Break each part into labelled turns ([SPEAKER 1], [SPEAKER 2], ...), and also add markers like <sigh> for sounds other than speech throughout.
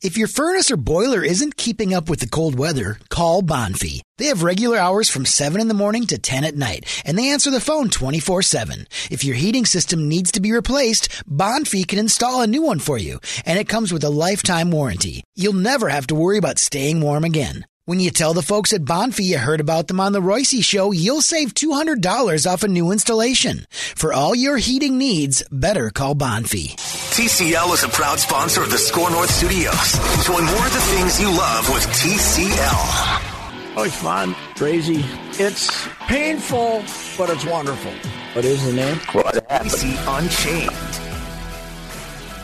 [SPEAKER 1] If your furnace or boiler isn't keeping up with the cold weather, call Bonfe. They have regular hours from 7 in the morning to 10 at night, and they answer the phone 24 7. If your heating system needs to be replaced, Bonfe can install a new one for you, and it comes with a lifetime warranty. You'll never have to worry about staying warm again. When you tell the folks at Bonfe you heard about them on the Reusse Show, you'll save $200 off a new installation. For all your heating needs, better call Bonfe.
[SPEAKER 2] TCL is a proud sponsor of the Skor North Studios. Enjoy more of the things you love with TCL.
[SPEAKER 3] Oh, it's fun, crazy. It's painful, but it's wonderful. What is the name?
[SPEAKER 2] Reusse Unchained.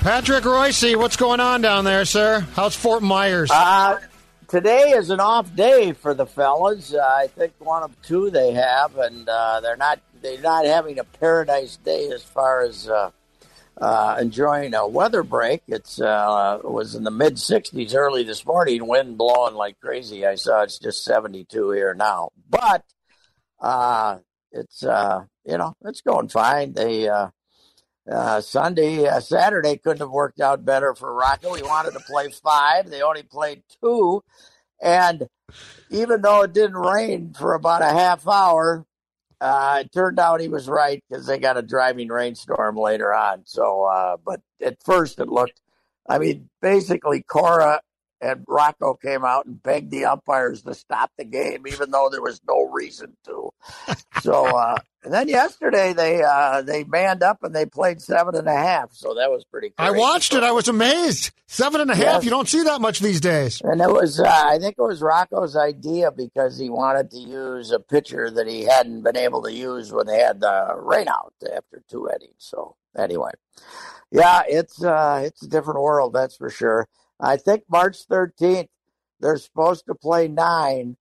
[SPEAKER 4] Patrick Reusse, what's going on down there, sir? How's Fort Myers?
[SPEAKER 3] Uh, today is an off day for the fellas. Uh, I think one of two they have, and uh, they're not they're not having a paradise day as far as uh, uh, enjoying a weather break. It's uh, it was in the mid 60s early this morning, wind blowing like crazy. I saw it's just 72 here now, but uh, it's uh, you know it's going fine. They uh, Sunday, uh, Saturday couldn't have worked out better for Rocco. He wanted to play five. They only played two. And even though it didn't rain for about a half hour, uh, it turned out he was right because they got a driving rainstorm later on. So, uh, but at first it looked, I mean, basically Cora and Rocco came out and begged the umpires to stop the game, even though there was no reason to. So, uh, and then yesterday they uh, they manned up and they played seven and a half. So that was pretty.
[SPEAKER 4] I watched it. I was amazed. Seven and a half.
[SPEAKER 3] Yes.
[SPEAKER 4] You don't see that much these days.
[SPEAKER 3] And it was, uh, I think it was Rocco's idea because he wanted to use a pitcher that he hadn't been able to use when they had the rain out after two innings. So anyway, yeah, it's uh, it's a different world, that's for sure. I think March 13th they're supposed to play nine,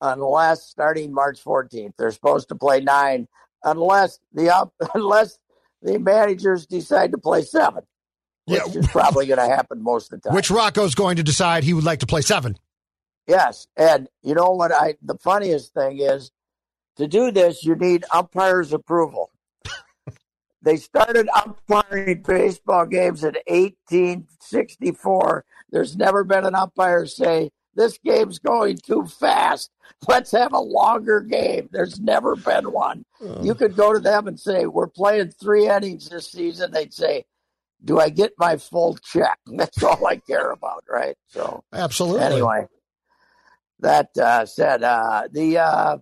[SPEAKER 3] unless starting March 14th they're supposed to play nine, unless the up, <laughs> unless the managers decide to play seven, which
[SPEAKER 4] Yeah.
[SPEAKER 3] is probably going to happen most of the time.
[SPEAKER 4] Which Rocco's going to decide he would like to play seven.
[SPEAKER 3] Yes, and you know what? I the funniest thing is to do this, you need umpires' approval. <laughs> they started umpiring baseball games in 1864. There's never been an umpire say this game's going too fast. Let's have a longer game. There's never been one. You could go to them and say, "We're playing three innings this season." They'd say, "Do I get my full check?" <laughs> That's all I care about, right? So
[SPEAKER 4] Absolutely.
[SPEAKER 3] anyway, that uh, said, uh, the uh,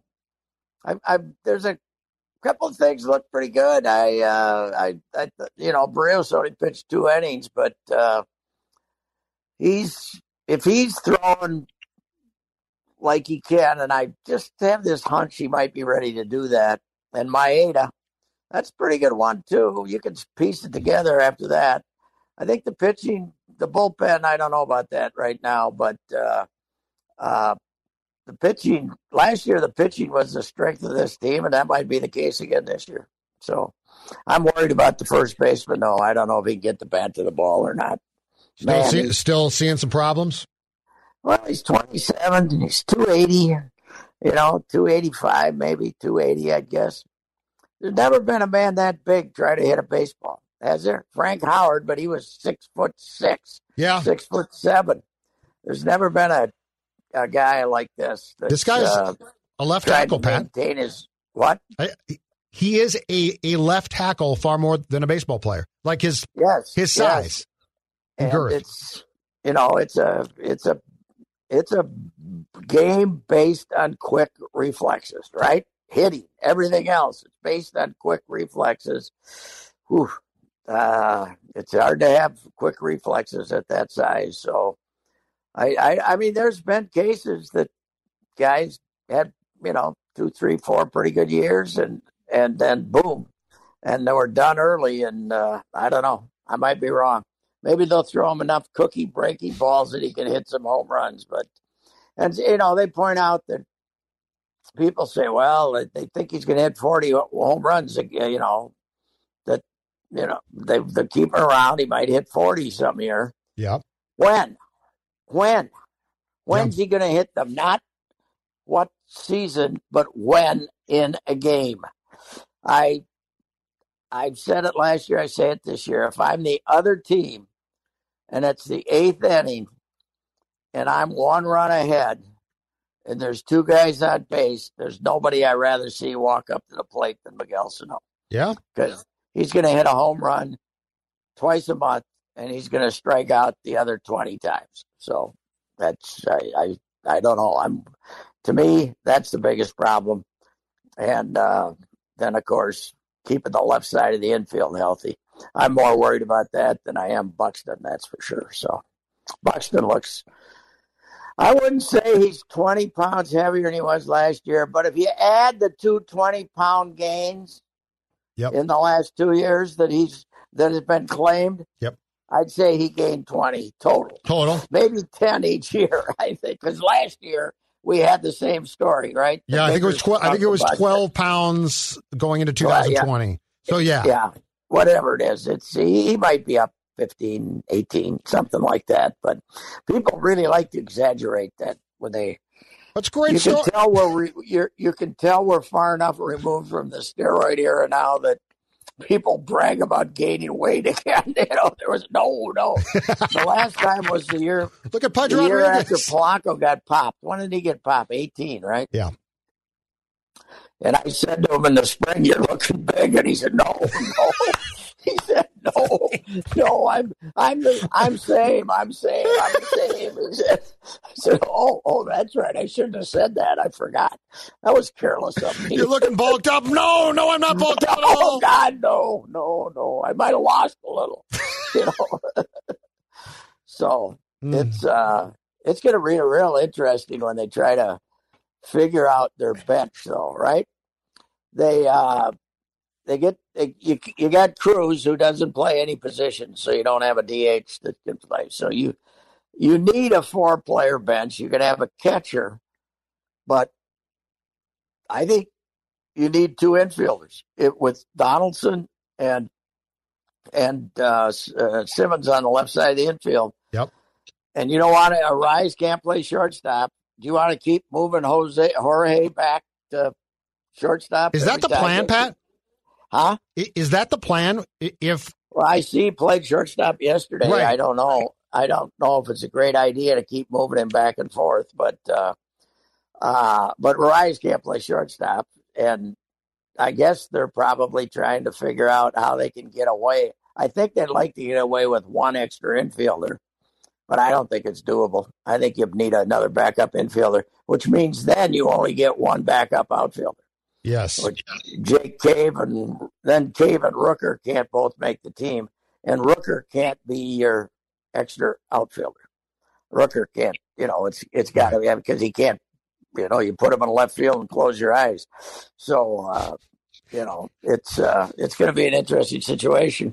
[SPEAKER 3] I, I, there's a couple of things look pretty good. I, uh, I, I, you know, Berrios only pitched two innings, but uh, he's if he's throwing like he can, and I just have this hunch he might be ready to do that. And Maeda, that's pretty good one too. You can piece it together after that. I think the pitching, the bullpen, I don't know about that right now, but uh, uh, the pitching last year, the pitching was the strength of this team, and that might be the case again this year. So I'm worried about the first baseman, though. I don't know if he can get the bat to the ball or not.
[SPEAKER 4] Still, see, still seeing some problems.
[SPEAKER 3] well, he's 27 and he's 280, you know, 285, maybe 280, I guess. There's never been a man that big try to hit a baseball, has there? Frank Howard, but he was six foot six,
[SPEAKER 4] Yeah.
[SPEAKER 3] six foot seven. There's never been a, a guy like this.
[SPEAKER 4] This guy is
[SPEAKER 3] uh,
[SPEAKER 4] A left tackle, Pat.
[SPEAKER 3] his what?
[SPEAKER 4] I, he is a, a left tackle far more than a baseball player. Like his
[SPEAKER 3] Yes,
[SPEAKER 4] his size and
[SPEAKER 3] and
[SPEAKER 4] girth.
[SPEAKER 3] it's you know, it's a it's a it's a game based on quick reflexes, right? Hitting everything else. It's based on quick reflexes. Whew. Uh, it's hard to have quick reflexes at that size. So, I, I, I mean, there's been cases that guys had, you know, two, three, four pretty good years, and and then boom, and they were done early. And uh, I don't know. I might be wrong. Maybe they'll throw him enough cookie breaking balls that he can hit some home runs. But and you know they point out that people say, well, they think he's going to hit forty home runs. Uh, you know that you know they they keep him around. He might hit forty some year.
[SPEAKER 4] Yep.
[SPEAKER 3] When? When? When's he going to hit them? Not what season, but when in a game. I I've said it last year, I say it this year. If I'm the other team and it's the eighth inning and I'm one run ahead and there's two guys on base, there's nobody I'd rather see walk up to the plate than Miguel Sano.
[SPEAKER 4] Yeah.
[SPEAKER 3] Because he's going to hit a home run twice a month and he's going to strike out the other 20 times. So that's, I, I, I don't know. I'm, to me, that's the biggest problem. And uh, then, of course, keeping the left side of the infield healthy. I'm more worried about that than I am Buxton, that's for sure. So Buxton looks, I wouldn't say he's 20 pounds heavier than he was last year, but if you add the two 20 pound gains
[SPEAKER 4] yep.
[SPEAKER 3] in the last two years that he's that has been claimed,
[SPEAKER 4] yep.
[SPEAKER 3] I'd say he gained 20 total.
[SPEAKER 4] Total.
[SPEAKER 3] Maybe 10 each <laughs> year, I think, because last year we had the same story, right?
[SPEAKER 4] Yeah, I think it was twelve. I think it was twelve pounds going into 2020. yeah. So yeah,
[SPEAKER 3] yeah, whatever it is, it's he, he might be up 15, 18, something like that. But people really like to exaggerate that when they.
[SPEAKER 4] That's great.
[SPEAKER 3] You
[SPEAKER 4] story.
[SPEAKER 3] can tell we're you you can tell we're far enough removed from the steroid era now that people brag about gaining weight <laughs> again. You know, there was no, no. the last time was the year. <laughs>
[SPEAKER 4] Look at Pudge
[SPEAKER 3] the year
[SPEAKER 4] Rodriguez.
[SPEAKER 3] after Polanco got popped. When did he get popped? Eighteen, right?
[SPEAKER 4] Yeah.
[SPEAKER 3] And I said to him in the spring, "You're looking big," and he said, "No, no." <laughs> he said, "No, no, I'm, I'm, the, I'm same, I'm same, I'm same." He said, I said, "Oh, oh, that's right. I shouldn't have said that. I forgot. That was careless of me."
[SPEAKER 4] You're looking bulked up. No, no, I'm not bulked up. <laughs>
[SPEAKER 3] Oh God, no, no, no. I might have lost a little, <laughs> you know. so mm. it's uh, it's going to be real interesting when they try to figure out their bench, though, right? They uh, they get they, you you got Cruz who doesn't play any position, so you don't have a DH that can play. So you you need a four player bench. You can have a catcher, but I think you need two infielders it, with Donaldson and and uh, uh, Simmons on the left side of the infield.
[SPEAKER 4] Yep.
[SPEAKER 3] And you don't want to. Arraez can't play shortstop. Do you want to keep moving Jose Jorge back to shortstop?
[SPEAKER 4] Is that the plan, Pat?
[SPEAKER 3] Huh?
[SPEAKER 4] Is that the plan? If
[SPEAKER 3] well, I see he played shortstop yesterday.
[SPEAKER 4] Right.
[SPEAKER 3] I don't know. I don't know if it's a great idea to keep moving him back and forth, but uh, uh, but Arraez can't play shortstop, and I guess they're probably trying to figure out how they can get away. I think they'd like to get away with one extra infielder, but I don't think it's doable. I think you need another backup infielder, which means then you only get one backup outfielder.
[SPEAKER 4] Yes.
[SPEAKER 3] Which Jake Cave and then Cave and Rooker can't both make the team, and Rooker can't be your extra outfielder. Rooker can't, you know, it's it's got to be because he can't, you know, you put him in left field and close your eyes. So, uh, you know, it's uh, it's going to be an interesting situation.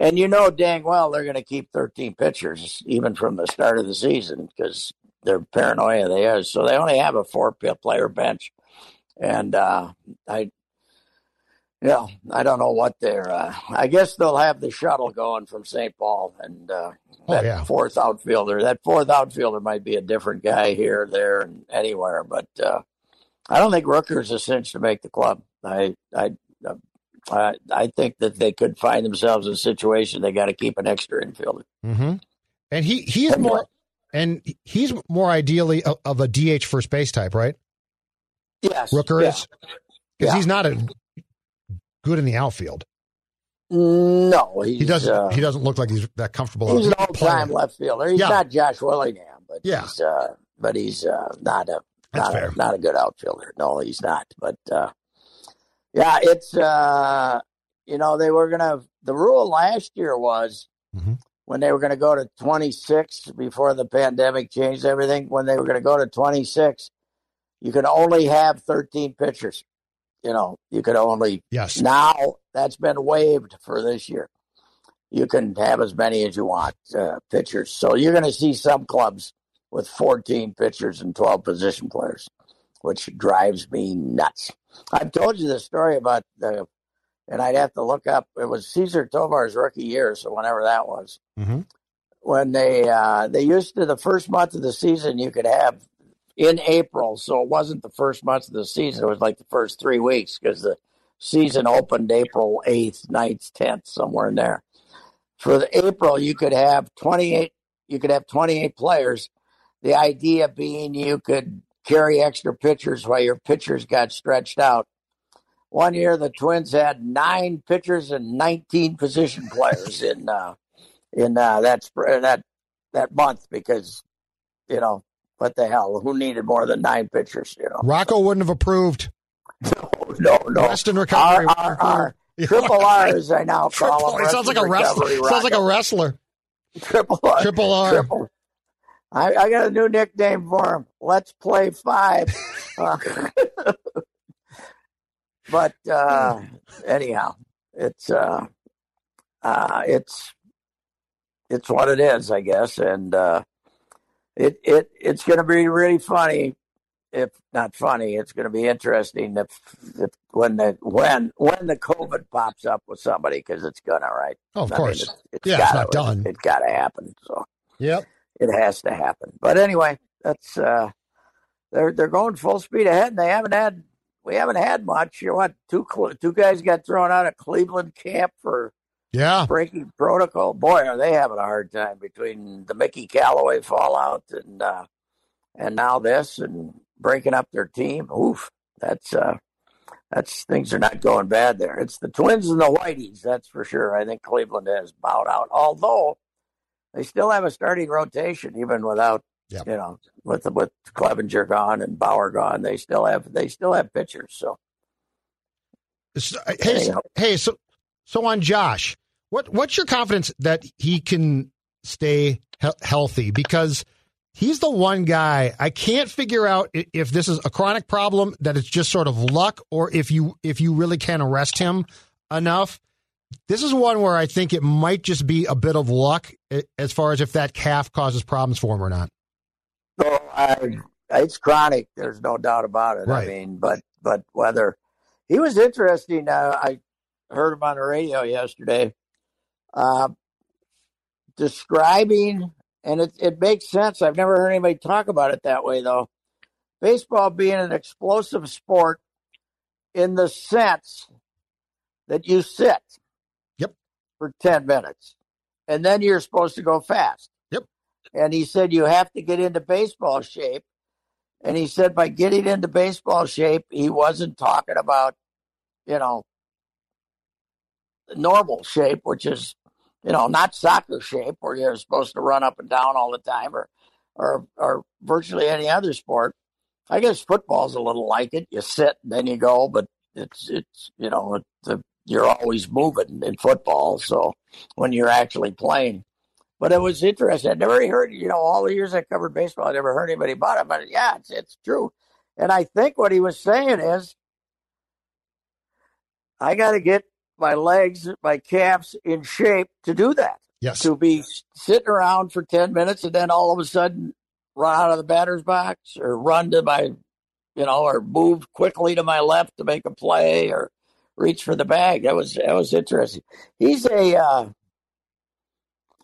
[SPEAKER 3] And you know dang well they're going to keep 13 pitchers even from the start of the season because they're paranoia they are. So they only have a four player bench. And uh, I, yeah, I don't know what they're. Uh, I guess they'll have the shuttle going from St. Paul, and uh, that
[SPEAKER 4] oh, yeah.
[SPEAKER 3] fourth outfielder. That fourth outfielder might be a different guy here, there, and anywhere. But uh, I don't think Rooker's a cinch to make the club. I, I, I, I think that they could find themselves in a situation they got to keep an extra infielder.
[SPEAKER 4] Mm-hmm. And he he's
[SPEAKER 3] And
[SPEAKER 4] more and he's more ideally of, of a DH first base type, right?
[SPEAKER 3] Yes,
[SPEAKER 4] Rooker
[SPEAKER 3] yeah.
[SPEAKER 4] is because
[SPEAKER 3] Yeah.
[SPEAKER 4] he's not a good in the outfield.
[SPEAKER 3] No, he
[SPEAKER 4] doesn't.
[SPEAKER 3] Uh,
[SPEAKER 4] he doesn't look like he's that comfortable.
[SPEAKER 3] He's an old-time left fielder. He's
[SPEAKER 4] yeah.
[SPEAKER 3] not Josh Willingham, but
[SPEAKER 4] yeah.
[SPEAKER 3] he's uh, but he's uh, not a not a, not a good outfielder. No, he's not. But uh, yeah, it's uh, you know they were gonna. The rule last year was
[SPEAKER 4] mm-hmm.
[SPEAKER 3] when they were going to go to 26 before the pandemic changed everything. When they were going to go to 26, you could only have 13 pitchers. You know, you could only.
[SPEAKER 4] Yes.
[SPEAKER 3] Now that's been waived for this year. You can have as many as you want uh, pitchers. So you're going to see some clubs with 14 pitchers and 12 position players, which drives me nuts. I've told you the story about the, and I'd have to look up. It was Cesar Tovar's rookie year, so whenever that was,
[SPEAKER 4] mm-hmm.
[SPEAKER 3] when they uh, they used to the first month of the season, you could have in April, so it wasn't the first month of the season. It was like the first three weeks because the season opened April 8th, 9th, 10th, somewhere in there. For the April, you could have 28, you could have 28 players. The idea being you could carry extra pitchers while your pitchers got stretched out. One year, the Twins had nine pitchers and 19 position players <laughs> in uh, in uh, that that that month because you know what the hell? Who needed more than nine pitchers? You know,
[SPEAKER 4] Rocco wouldn't have approved. <laughs>
[SPEAKER 3] No, no, no.
[SPEAKER 4] Western recovery.
[SPEAKER 3] R, R, R. Triple <laughs> R, as I now call him.
[SPEAKER 4] He sounds like a wrestler. Sounds like a wrestler.
[SPEAKER 3] Triple R.
[SPEAKER 4] Triple R.
[SPEAKER 3] Triple. I, I got a new nickname for him. Let's play five. Uh, <laughs> but uh, anyhow, it's uh, uh, it's it's what it is, I guess, and uh, it it it's going to be really funny if not funny, it's going to be interesting if, if when the when when the COVID pops up with somebody because it's gonna right.
[SPEAKER 4] Oh, of
[SPEAKER 3] I
[SPEAKER 4] course,
[SPEAKER 3] mean, it's, it's
[SPEAKER 4] yeah,
[SPEAKER 3] gotta,
[SPEAKER 4] it's not done.
[SPEAKER 3] It, has got to happen. So
[SPEAKER 4] yep,
[SPEAKER 3] it has to happen. But anyway, that's uh, they're they're going full speed ahead, and they haven't had we haven't had much. You know what? Two two guys got thrown out of Cleveland camp for
[SPEAKER 4] yeah
[SPEAKER 3] breaking protocol. Boy, are they having a hard time between the Mickey Callaway fallout and uh, and now this and breaking up their team. Oof, that's uh, that's things are not going bad there. It's the Twins and the Whiteys, that's for sure. I think Cleveland has bowed out, although they still have a starting rotation even without
[SPEAKER 4] yep.
[SPEAKER 3] you know with with Clevinger gone and Bauer gone. They still have they still have pitchers. So uh,
[SPEAKER 4] hey, so, hey, so so on Josh, what what's your confidence that he can stay he- healthy because he's the one guy I can't figure out if this is a chronic problem that it's just sort of luck or if you if you really can arrest him enough. This is one where I think it might just be a bit of luck as far as if that calf causes problems for him or not.
[SPEAKER 3] So I, it's chronic. There's no doubt about it.
[SPEAKER 4] Right.
[SPEAKER 3] I mean, but but whether he was interesting. Uh, I heard him on the radio yesterday, uh, describing and it, it makes sense. I've never heard anybody talk about it that way, though. Baseball being an explosive sport in the sense that you sit. For 10 minutes and then you're supposed to go fast.
[SPEAKER 4] Yep.
[SPEAKER 3] And he said you have to get into baseball shape. And he said by getting into baseball shape, he wasn't talking about, you know, normal shape, which is you know, not soccer shape where you're supposed to run up and down all the time or, or, or virtually any other sport. I guess football's a little like it. You sit and then you go, but it's, it's, you know, it's you're always moving in football. So when you're actually playing, but it was interesting. I never heard, you know, all the years I covered baseball, I never heard anybody about it, but yeah, it's, it's true. And I think what he was saying is, I got to get my legs, my calves in shape to do that.
[SPEAKER 4] Yes.
[SPEAKER 3] To be sitting around for 10 minutes and then all of a sudden run out of the batter's box or run to my, you know, or move quickly to my left to make a play or reach for the bag. That was, that was interesting. He's a, uh,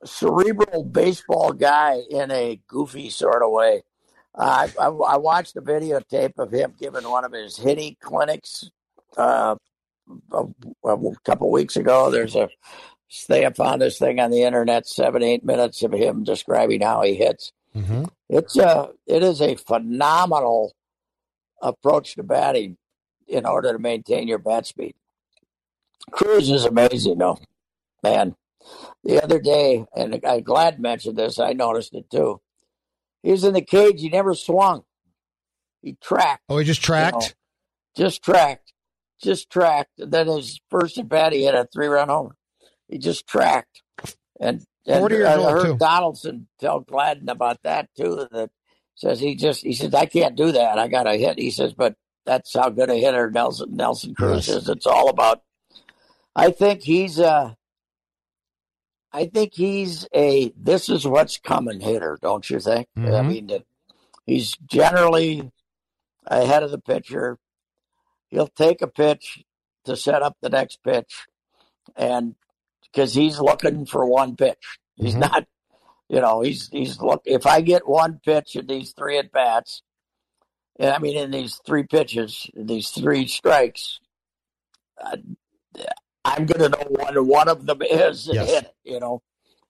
[SPEAKER 3] cerebral baseball guy in a goofy sort of way. Uh, I, I, watched a videotape of him giving one of his hitting clinics uh, a, a couple weeks ago. There's a I found this thing on the internet, seven eight minutes of him describing how he hits.
[SPEAKER 4] Mm-hmm.
[SPEAKER 3] It's a it is a phenomenal approach to batting in order to maintain your bat speed. Cruz is amazing, though. man, the other day, and I glad mentioned this. I noticed it too. He was in the cage. He never swung. He tracked.
[SPEAKER 4] Oh, he just tracked. You
[SPEAKER 3] know, just tracked. Just tracked. And then his first at bat, he had a three-run homer. He just tracked. And, and I heard too. Donaldson tell Gladden about that too. That says he just he says I can't do that. I got a hit. He says, but that's how good a hitter Nelson Nelson Cruz yes. is. It's all about. I think he's a. I think he's a this is what's coming hitter, don't you think? Mm-hmm. I mean, he's generally ahead of the pitcher. He'll take a pitch to set up the next pitch, and because he's looking for one pitch, he's mm-hmm. not. You know, he's he's look. If I get one pitch in these three at bats, I mean, in these three pitches, these three strikes, uh, I'm going to know what one of them <laughs> is and yes. hit it, you know.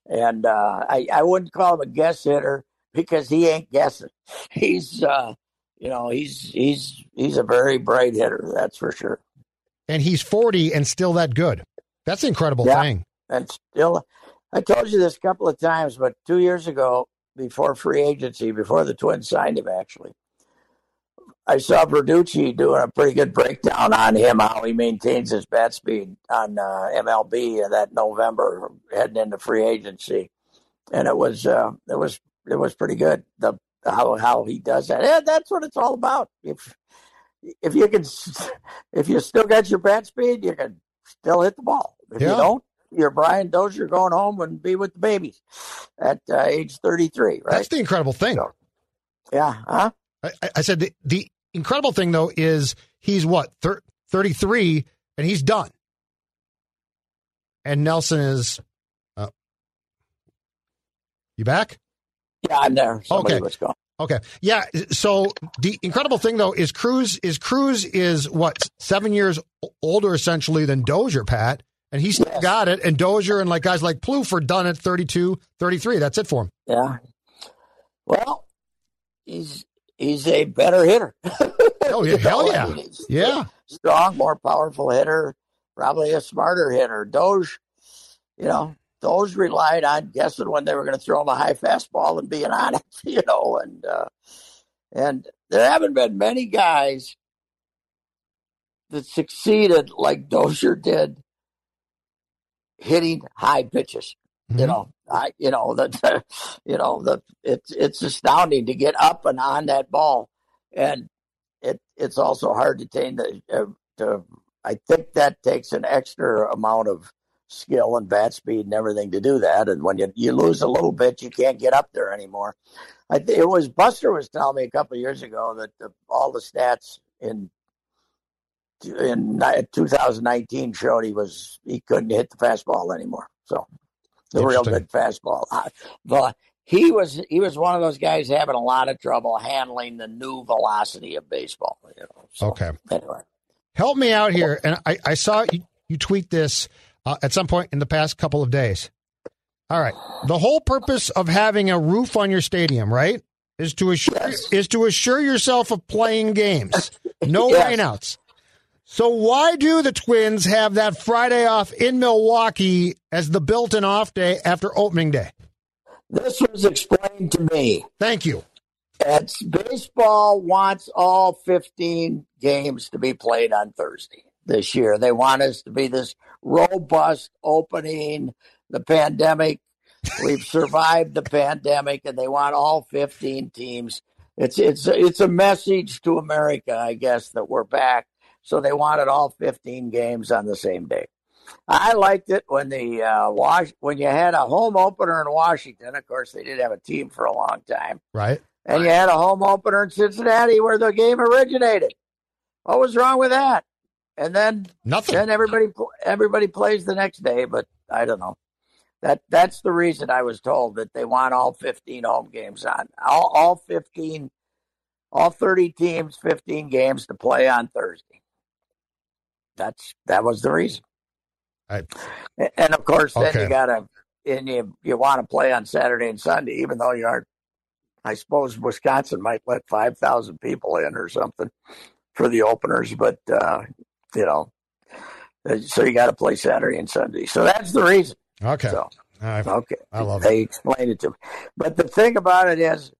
[SPEAKER 3] And uh, I, I wouldn't call him a guess hitter because he ain't guessing. <laughs> He's, uh, you know, he's he's he's a very bright hitter, that's for sure.
[SPEAKER 4] And he's 40 and still that good. That's an incredible yeah. thing.
[SPEAKER 3] And still, I told you this a couple of times, but two years ago, before free agency, before the Twins signed him, actually, I saw Verducci doing a pretty good breakdown on him, how he maintains his bat speed on uh, MLB that November heading into free agency, and it was uh, it was it was pretty good. The how how he does that. Yeah, that's what it's all about. If if you can, if you still got your bat speed, you can still hit the ball. If yeah. you don't, you're Brian Dozier going home and be with the babies at uh, age 33. Right.
[SPEAKER 4] That's the incredible thing. So,
[SPEAKER 3] yeah. Huh.
[SPEAKER 4] I, I, said the, the incredible thing though is he's what thir- 33 and he's done. And Nelson is uh, You back?
[SPEAKER 3] Yeah, I'm there. Somebody okay. was gone.
[SPEAKER 4] Okay. Yeah. So the incredible thing though is Cruz is Cruz is what seven years older essentially than Dozier, Pat, and he's yes. got it. And Dozier and like guys like Plouffe are done at 32, 33. That's it for him.
[SPEAKER 3] Yeah. Well, he's he's a better hitter. <laughs>
[SPEAKER 4] Oh yeah, hell yeah, yeah.
[SPEAKER 3] Strong, more powerful hitter, probably a smarter hitter. Doge, you know, Doge relied on guessing when they were going to throw him a high fastball and being <laughs> on it, you know, and uh, and there haven't been many guys that succeeded like Dozier did hitting high pitches. Mm-hmm. You know, I, you know that, <laughs> you know the it's it's astounding to get up and on that ball, and it it's also hard to tame the. Uh, to, I think that takes an extra amount of skill and bat speed and everything to do that. And when you you lose a little bit, you can't get up there anymore. I th- it was Buster was telling me a couple years ago that the, all the stats in in 2019 showed he was he couldn't hit the fastball anymore. So the real good fastball. <laughs> But he was he was one of those guys having a lot of trouble handling the new velocity of baseball. You know. So,
[SPEAKER 4] okay.
[SPEAKER 3] Anyway,
[SPEAKER 4] help me out here. And I, I saw you, you tweet this uh, at some point in the past couple of days. All right. The whole purpose of having a roof on your stadium, right, is to assure yes. is to assure yourself of playing games. No <laughs> yes. rainouts. So why do the Twins have that Friday off in Milwaukee as the built-in off day after opening day?
[SPEAKER 3] This was explained to me.
[SPEAKER 4] Thank you.
[SPEAKER 3] It's baseball wants all 15 games to be played on Thursday this year. They want us to be this robust opening. The pandemic, we've survived the pandemic, and they want all 15 teams. It's it's it's a message to America, I guess, that we're back so they wanted all 15 games on the same day. I liked it when the uh, Wash when you had a home opener in Washington. Of course, they did have a team for a long time,
[SPEAKER 4] right?
[SPEAKER 3] And you had a home opener in Cincinnati where the game originated. What was wrong with that? And then
[SPEAKER 4] nothing.
[SPEAKER 3] Then everybody everybody plays the next day, but I don't know. That that's the reason I was told that they want all 15 home games on all all 15, all 30 teams, 15 games to play on Thursday that's that was the reason.
[SPEAKER 4] I,
[SPEAKER 3] and of course, then okay. you got to and you you want to play on Saturday and Sunday, even though you aren't. I suppose Wisconsin might let five thousand people in or something for the openers, but uh, you know, uh, so you got to play Saturday and Sunday. So that's the reason.
[SPEAKER 4] Okay.
[SPEAKER 3] So,
[SPEAKER 4] I,
[SPEAKER 3] okay.
[SPEAKER 4] I love
[SPEAKER 3] They explained it to me. But the thing about it is,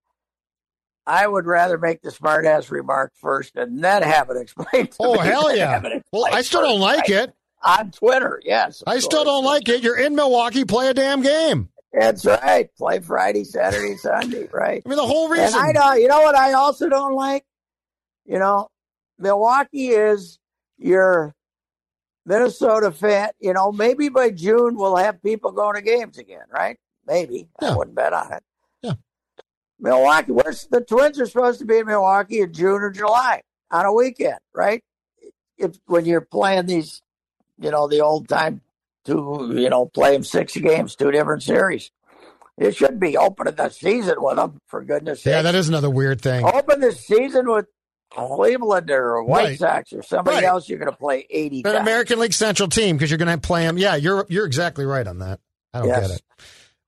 [SPEAKER 3] I would rather make the smartass remark first and then have it <laughs> explained to
[SPEAKER 4] Oh hell yeah! Well, I still don't like
[SPEAKER 3] right?
[SPEAKER 4] it.
[SPEAKER 3] On Twitter, yes.
[SPEAKER 4] I still don't like it. You're in Milwaukee. Play a damn game.
[SPEAKER 3] That's right. Play Friday, Saturday, <laughs> Sunday, right?
[SPEAKER 4] I mean, the whole
[SPEAKER 3] And
[SPEAKER 4] reason.
[SPEAKER 3] I know, you know what I also don't like? You know, Milwaukee is your Minnesota fan. You know, maybe by June we'll have people going to games again, right? Maybe.
[SPEAKER 4] Yeah.
[SPEAKER 3] I wouldn't bet on it. Milwaukee, where's the Twins are supposed to be in Milwaukee in June or July on a weekend, right? If when you're playing these, you know, the old time two, you know, play them six games, two different series. It should be opening the season with them, for goodness sake.
[SPEAKER 4] yeah, that is another weird thing.
[SPEAKER 3] Open the season with Cleveland or White
[SPEAKER 4] Right.
[SPEAKER 3] Sox or somebody
[SPEAKER 4] Right.
[SPEAKER 3] else you're going to play 80
[SPEAKER 4] An. American League Central team because you're going to play them. Yeah, you're you're exactly right on that. I don't
[SPEAKER 3] Yes.
[SPEAKER 4] get it.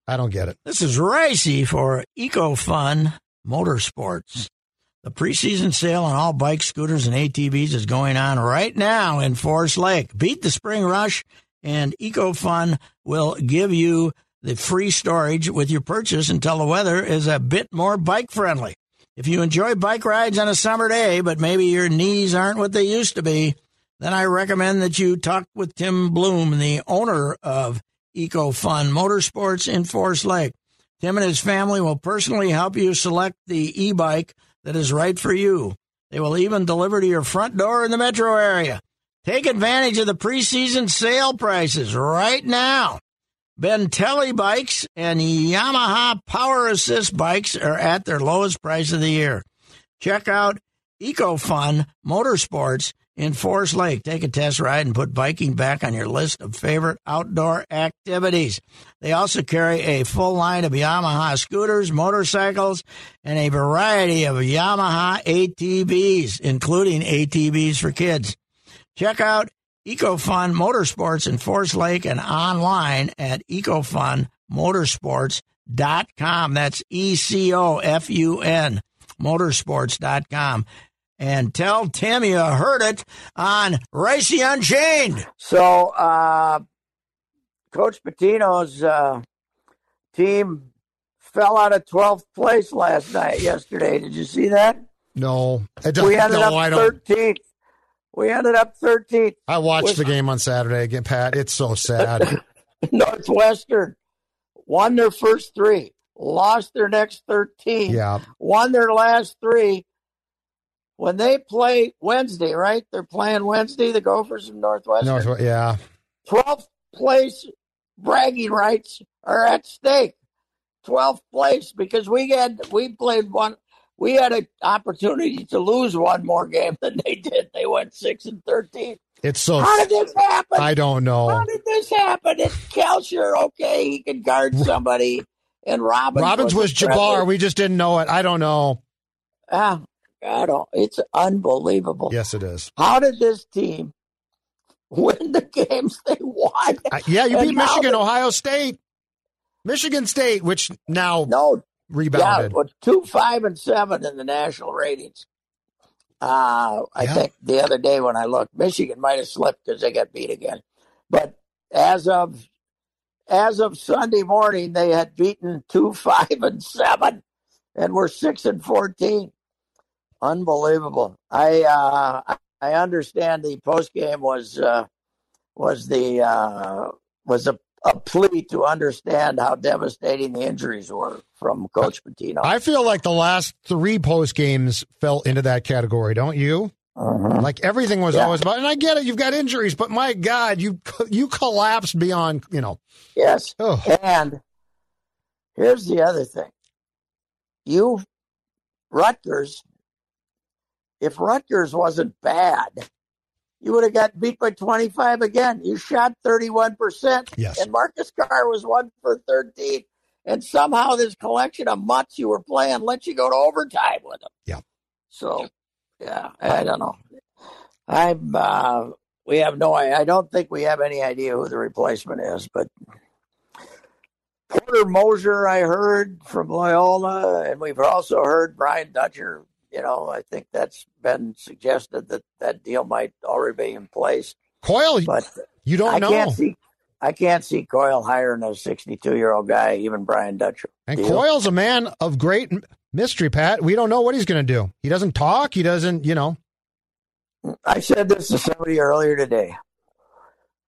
[SPEAKER 4] I don't get it.
[SPEAKER 5] This is Reusse for EcoFun Motorsports. The preseason sale on all bikes, scooters, and ATVs is going on right now in Forest Lake. Beat the spring rush, and EcoFun will give you the free storage with your purchase until the weather is a bit more bike friendly. If you enjoy bike rides on a summer day, but maybe your knees aren't what they used to be, then I recommend that you talk with Tim Bloom, the owner of EcoFun Motorsports in Forest Lake. Tim and his family will personally help you select the e bike that is right for you. They will even deliver to your front door in the metro area. Take advantage of the preseason sale prices right now. Bentelli bikes and Yamaha Power Assist bikes are at their lowest price of the year. Check out EcoFun Motorsports in Forest Lake. Take a test ride and put biking back on your list of favorite outdoor activities. They also carry a full line of Yamaha scooters, motorcycles, and a variety of Yamaha ATVs, including ATVs for kids. Check out EcoFun Motorsports in Forest Lake and online at EcoFunMotorsports.com. That's E C O F U N Motorsports.com. And tell Tim you heard it on Reusse Unchained.
[SPEAKER 3] So, uh, Coach Pitino's uh, team fell out of 12th place last night, yesterday. Did you see that?
[SPEAKER 4] No, I don't.
[SPEAKER 3] We ended
[SPEAKER 4] no, I
[SPEAKER 3] up
[SPEAKER 4] don't.
[SPEAKER 3] 13th. We ended up 13th.
[SPEAKER 4] I watched
[SPEAKER 3] with-
[SPEAKER 4] the game on Saturday again, Pat. It's so sad. <laughs>
[SPEAKER 3] Northwestern won their first three, lost their next 13.
[SPEAKER 4] yeah,
[SPEAKER 3] won their last three. When they play Wednesday, right? They're playing Wednesday, the Gophers of Northwestern.
[SPEAKER 4] no, yeah.
[SPEAKER 3] 12th place bragging rights are at stake. 12th place because we had we played one we had an opportunity to lose one more game than they did. They went 6 and 13.
[SPEAKER 4] It's so.
[SPEAKER 3] How did this happen?
[SPEAKER 4] I don't know.
[SPEAKER 3] How did this happen? It's Kalscheur, okay, he can guard somebody. And Robbins,
[SPEAKER 4] Robbins was Jabbar. We just didn't know it. I don't know.
[SPEAKER 3] Ah, God, it's unbelievable.
[SPEAKER 4] Yes, it is.
[SPEAKER 3] How did this team win the games they won?
[SPEAKER 4] I, yeah, you
[SPEAKER 3] And
[SPEAKER 4] beat Michigan,
[SPEAKER 3] they-
[SPEAKER 4] Ohio State, Michigan State, which now
[SPEAKER 3] No, yeah,
[SPEAKER 4] rebounded.
[SPEAKER 3] but two, five, and seven in the national ratings. Uh, I
[SPEAKER 4] Yeah.
[SPEAKER 3] think the other day when I looked, Michigan might have slipped because they got beat again. But as of as of Sunday morning, they had beaten two, five, and seven, and were six and fourteen. Unbelievable. I uh, I understand the post game was uh, was the uh, was a, a plea to understand how devastating the injuries were from Coach Pitino.
[SPEAKER 4] I feel like the last three post games fell into that category, don't you?
[SPEAKER 3] Mhm.
[SPEAKER 4] Like everything was
[SPEAKER 3] Yeah.
[SPEAKER 4] always about, and I get it. You've got injuries, but my God, you you collapsed beyond. You know,
[SPEAKER 3] Yes.
[SPEAKER 4] oh,
[SPEAKER 3] And here's the other thing. You, Rutgers, if Rutgers wasn't bad, you would have got beat by 25 again. You shot 31%.
[SPEAKER 4] Yes.
[SPEAKER 3] And Marcus Carr was one for 13. And somehow this collection of mutts you were playing let you go to overtime with them.
[SPEAKER 4] Yeah.
[SPEAKER 3] So, yeah, I don't know. I'm, uh, we have no, I don't think we have any idea who the replacement is, but Porter Moser, I heard from Loyola, and we've also heard Brian Dutcher. You know, I think that's been suggested that that deal might already be in place.
[SPEAKER 4] Coyle,
[SPEAKER 3] But
[SPEAKER 4] you don't
[SPEAKER 3] I
[SPEAKER 4] know.
[SPEAKER 3] can't see, I can't see Coyle hiring a 62 year old guy, even Brian Dutcher.
[SPEAKER 4] And Coyle's a man of great mystery, Pat. We don't know what he's going to do. He doesn't talk. He doesn't, you know.
[SPEAKER 3] I said this to somebody earlier today.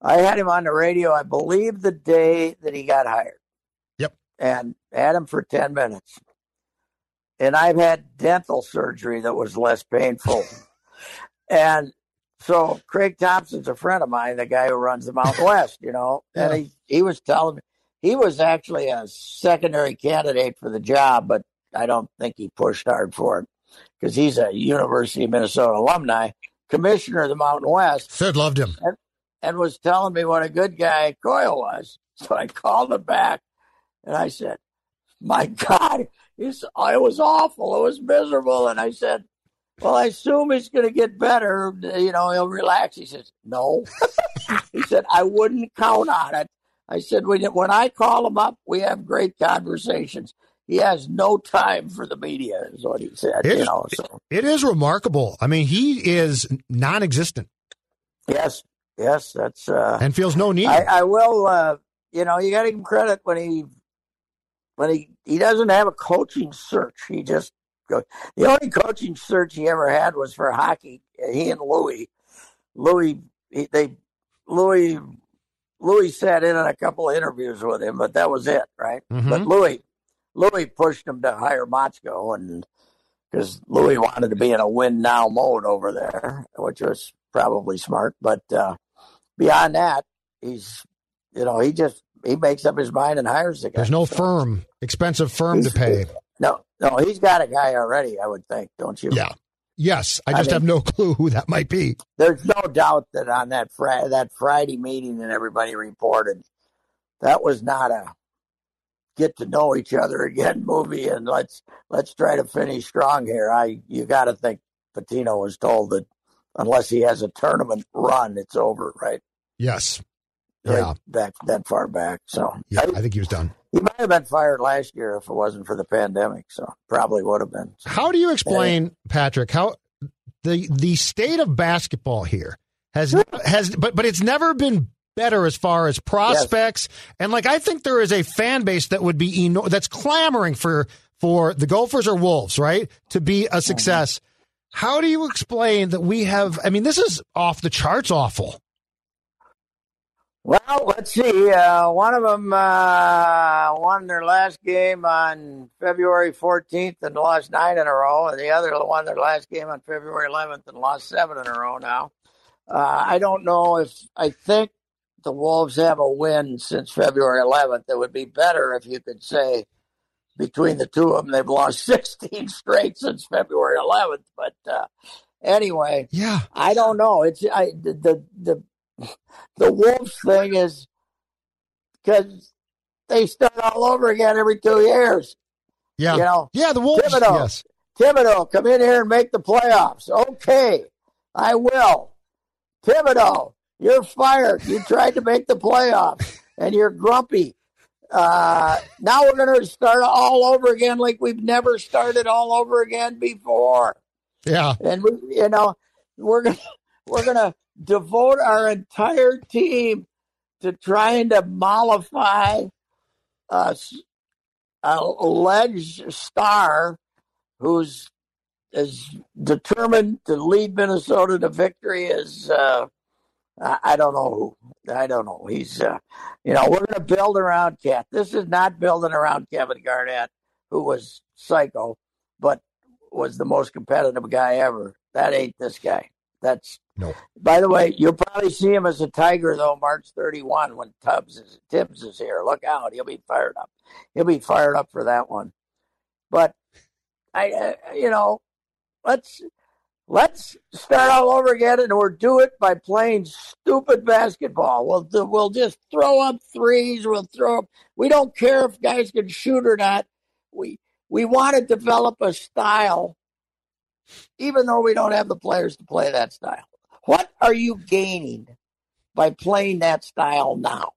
[SPEAKER 3] I had him on the radio, I believe, the day that he got hired.
[SPEAKER 4] Yep.
[SPEAKER 3] And had him for 10 minutes. And I've had dental surgery that was less painful. and so Craig Thompson's a friend of mine, the guy who runs the Mountain West, you know, and he, he was telling me he was actually a secondary candidate for the job, but I don't think he pushed hard for it because he's a University of Minnesota alumni, commissioner of the Mountain West.
[SPEAKER 4] Sid loved him.
[SPEAKER 3] And, and was telling me what a good guy Coyle was. So I called him back and I said, My God, it's, it was awful. It was miserable. And I said, Well, I assume he's going to get better. You know, he'll relax. He says, No. he said, I wouldn't count on it. I said, when, when I call him up, we have great conversations. He has no time for the media, is what he said.
[SPEAKER 4] It,
[SPEAKER 3] you know, so.
[SPEAKER 4] it is remarkable. I mean, he is non existent.
[SPEAKER 3] Yes, yes, that's uh,
[SPEAKER 4] and feels no need.
[SPEAKER 3] I, I will. Uh, you know, you got to give him credit when he when he he doesn't have a coaching search. He just goes. The only coaching search he ever had was for hockey. He and Louis, Louis, he, they Louis Louis sat in on a couple of interviews with him, but that was it, right?
[SPEAKER 4] Mhm.
[SPEAKER 3] But Louis Louis pushed him to hire Motzko, and because Louis wanted to be in a win now mode over there, which was probably smart. But uh, beyond that, he's you know he just he makes up his mind and hires the guy.
[SPEAKER 4] There's no
[SPEAKER 3] So,
[SPEAKER 4] firm, expensive firm to pay.
[SPEAKER 3] No, no, he's got a guy already. I would think, don't you?
[SPEAKER 4] Yeah. Yes, I
[SPEAKER 3] I
[SPEAKER 4] just
[SPEAKER 3] mean-
[SPEAKER 4] have no <laughs> clue who that might be.
[SPEAKER 3] There's no doubt that on that Fri- that Friday meeting that everybody reported, that was not a get to know each other again <laughs> movie and let's let's try to finish strong here. I you got to think Pitino was told that unless he has a tournament run, it's over, right?
[SPEAKER 4] Yes.
[SPEAKER 3] Right
[SPEAKER 4] Yeah.
[SPEAKER 3] that that far back. So
[SPEAKER 4] Yeah,
[SPEAKER 3] I-
[SPEAKER 4] I think he was done.
[SPEAKER 3] he might have been fired last year if it wasn't for the pandemic. So probably would have been.
[SPEAKER 4] How do you explain, Patrick, how the the state of basketball here has has but but it's never been better as far as prospects and like I think there is a fan base that would be eno- that's clamoring for for the Gophers or Wolves, right, to be a mm-hmm. success. How do you explain that we have I mean this is off the charts awful.
[SPEAKER 3] Well, let's see. Uh, one of them uh, won their last game on February 14th and lost nine in a row, and the other won their last game on February 11th and lost seven in a row now. Uh, I don't know if I think the Wolves have a win since February 11th. It would be better if you could say between the two of them they've lost <laughs> 16 straight since February 11th. But uh, anyway,
[SPEAKER 4] Yeah.
[SPEAKER 3] I don't know. It's I the the the, Wolves thing is because they start all over again every two years.
[SPEAKER 4] Yeah.
[SPEAKER 3] You know,
[SPEAKER 4] yeah, the Wolves.
[SPEAKER 3] Thibodeau.
[SPEAKER 4] Yes.
[SPEAKER 3] Thibodeau, come in here and make the playoffs. Okay, I will. Thibodeau, you're fired. You tried to make the playoffs, and you're grumpy. Uh, now we're going to start all over again, like we've never started all over again before
[SPEAKER 4] Yeah.
[SPEAKER 3] and we, you know we're gonna we're gonna devote our entire team to trying to mollify a alleged star who's is determined to lead Minnesota to victory is uh, I, I don't know who I don't know he's uh, you know we're going to build around Cat. This is not building around Kevin Garnett, who was psycho, but was the most competitive guy ever. That ain't this guy. That's
[SPEAKER 4] No.
[SPEAKER 3] By the way, you'll probably see him as a Tiger though March 31 when Tubbs is Tibbs is here. Look out, he'll be fired up. He'll be fired up for that one. But I, uh, you know, let's let's start all over again, and we'll do it by playing stupid basketball. We'll we'll just throw up threes. We'll throw up. We don't care if guys can shoot or not. We we want to develop a style, even though we don't have the players to play that style. Are you gaining by playing that style now?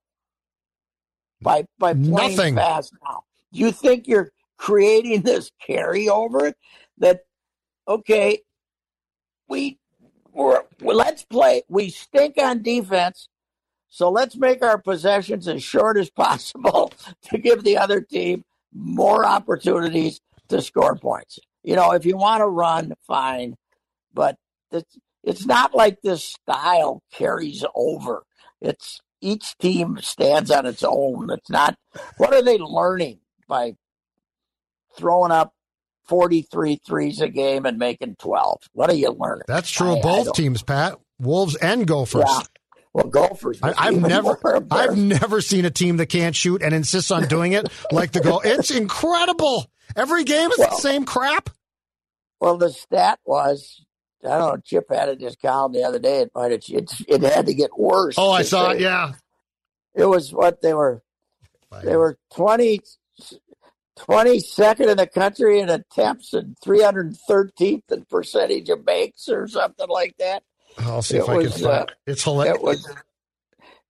[SPEAKER 3] By by playing
[SPEAKER 4] Nothing.
[SPEAKER 3] fast now. You think you're creating this carryover that okay, we we're, let's play. We stink on defense, So let's make our possessions as short as <laughs> possible to give the other team more opportunities to score points. You know, if you want to run, fine, but it's, it's not like this style carries over. It's each team stands on its own. It's not. What are they learning by throwing up 43 threes a game and making 12? What are you learning?
[SPEAKER 4] That's true of both teams, Pat. Wolves and Gophers.
[SPEAKER 3] Yeah. Well, Gophers.
[SPEAKER 4] I, have never, I've never seen a team that can't shoot and insists on doing it like the goal. <laughs> It's incredible. Every game is well, the same crap.
[SPEAKER 3] Well, the stat was I don't know. Chip had it in his column the other day. It might have, it, it had to get worse.
[SPEAKER 4] Oh, I saw it. Yeah,
[SPEAKER 3] it was what they were. They were 20, 22nd in the country in attempts and 313th in percentage of makes or something like that.
[SPEAKER 4] I'll see it if was, I can find uh, It's hilarious.
[SPEAKER 3] It was.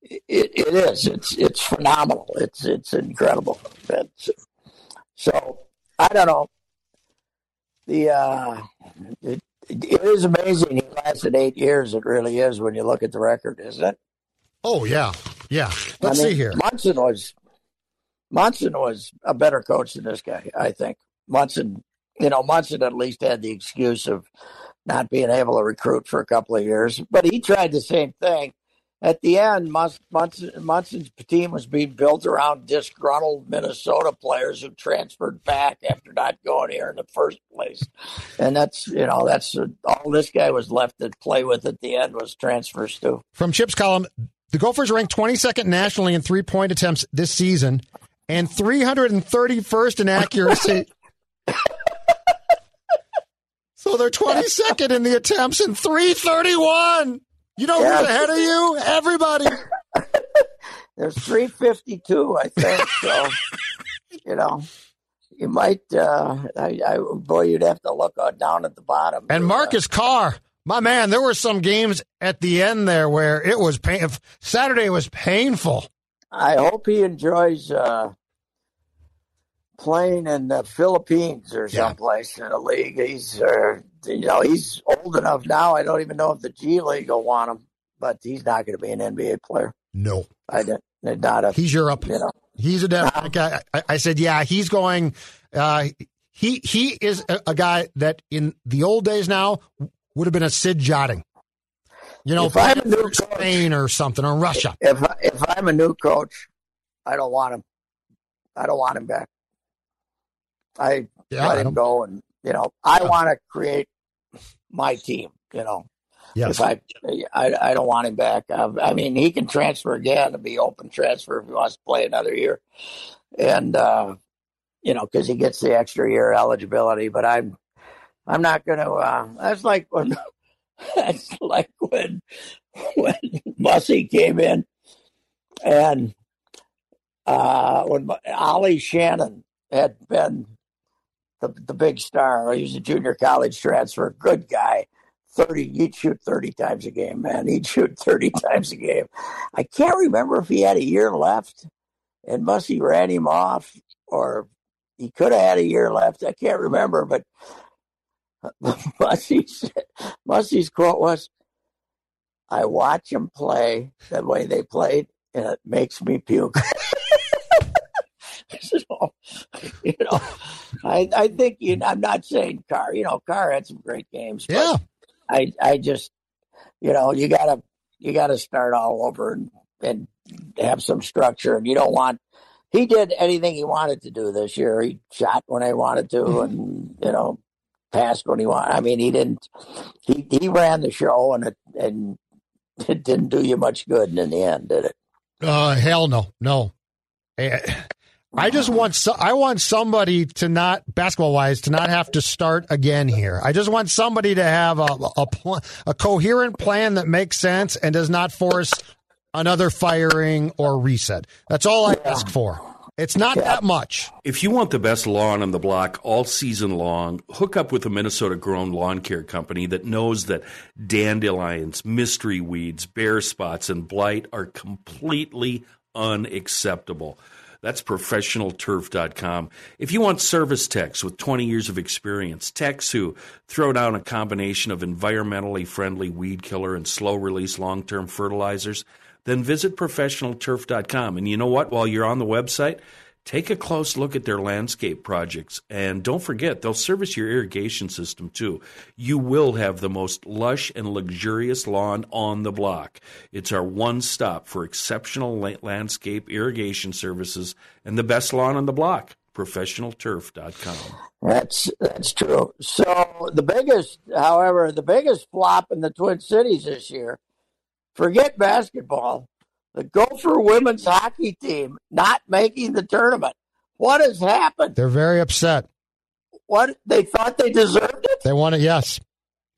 [SPEAKER 3] It, it is. It's it's phenomenal. It's it's incredible. It's, so I don't know. The uh, it, it is amazing. He lasted eight years. It really is when you look at the record, isn't it?
[SPEAKER 4] Oh yeah, yeah. Let's
[SPEAKER 3] I mean,
[SPEAKER 4] see here.
[SPEAKER 3] Monson was Monson was a better coach than this guy. I think Monson. You know, Monson at least had the excuse of not being able to recruit for a couple of years, but he tried the same thing at the end, Monson, Monson's team was being built around disgruntled Minnesota players who transferred back after not going here in the first place. And that's, you know, that's uh, all this guy was left to play with at the end was transfers too.
[SPEAKER 4] From Chip's column, the Gophers ranked 22nd nationally in three point attempts this season and 331st in accuracy. <laughs> so they're 22nd in the attempts and 331. You know yeah. who's ahead of you? Everybody. <laughs>
[SPEAKER 3] There's 352, I think. So, you know, you might, uh, I, I, boy, you'd have to look uh, down at the bottom.
[SPEAKER 4] And Marcus uh, Carr, my man, there were some games at the end there where it was pain. Saturday was painful.
[SPEAKER 3] I hope he enjoys uh, playing in the Philippines or someplace yeah. in a league. He's uh, you know, he's old enough now. I don't even know if the G League will want him, but he's not going to be an NBA player.
[SPEAKER 4] No,
[SPEAKER 3] I didn't. Not a.
[SPEAKER 4] He's Europe. You know, he's a definite uh, I, I, said, yeah, he's going. Uh, he he is a, a, guy that in the old days now would have been a Sid Jotting. You know, if I'm a new Spain or something or Russia.
[SPEAKER 3] If if I'm a new coach, I don't want him. I don't want him back. I yeah, let him go, and you know, I yeah. want to create my team. You know,
[SPEAKER 4] yes.
[SPEAKER 3] if I, I, I don't want him back. I, I mean, he can transfer again and be open transfer if he wants to play another year, and uh, you know, because he gets the extra year eligibility. But I'm, I'm not going to. Uh, that's like when, <laughs> that's like when, when Mussy came in, and uh, when Ollie Shannon had been the, the big star. He was a junior college transfer, good guy. 30, he'd shoot 30 times a game, man. He'd shoot <laughs> 30 times a game. I can't remember if he had a year left and Mussy ran him off or he could have had a year left. I can't remember, but <laughs> Mussy's quote was, I watch him play the way they played and it makes me puke. <laughs> so, <laughs> you know, I, I think you. I'm not saying Carr. You know, Carr had some great games.
[SPEAKER 4] Yeah.
[SPEAKER 3] I, I just, you know, you gotta, you gotta start all over and, and have some structure. And you don't want. He did anything he wanted to do this year. He shot when he wanted to, mm-hmm. and you know, passed when he wanted. I mean, he didn't. He he ran the show, and it and it didn't do you much good in the end, did it?
[SPEAKER 4] Uh, hell no, no. Eh, I just want so, I want somebody to not basketball wise to not have to start again here. I just want somebody to have a a, pl- a coherent plan that makes sense and does not force another firing or reset. That's all I ask for. It's not that much.
[SPEAKER 6] If you want the best lawn on the block all season long, hook up with a Minnesota grown lawn care company that knows that dandelions, mystery weeds, bare spots, and blight are completely unacceptable. That's professionalturf.com. If you want service techs with 20 years of experience, techs who throw down a combination of environmentally friendly weed killer and slow release long term fertilizers, then visit professionalturf.com. And you know what? While you're on the website, take a close look at their landscape projects. And don't forget, they'll service your irrigation system too. You will have the most lush and luxurious lawn on the block. It's our one stop for exceptional landscape irrigation services and the best lawn on the block. ProfessionalTurf.com.
[SPEAKER 3] That's that's true. So the biggest, however, the biggest flop in the Twin Cities this year, forget basketball, the Gopher women's hockey team not making the tournament. What has happened?
[SPEAKER 4] They're very upset.
[SPEAKER 3] What they thought they deserved it?
[SPEAKER 4] They want it, yes.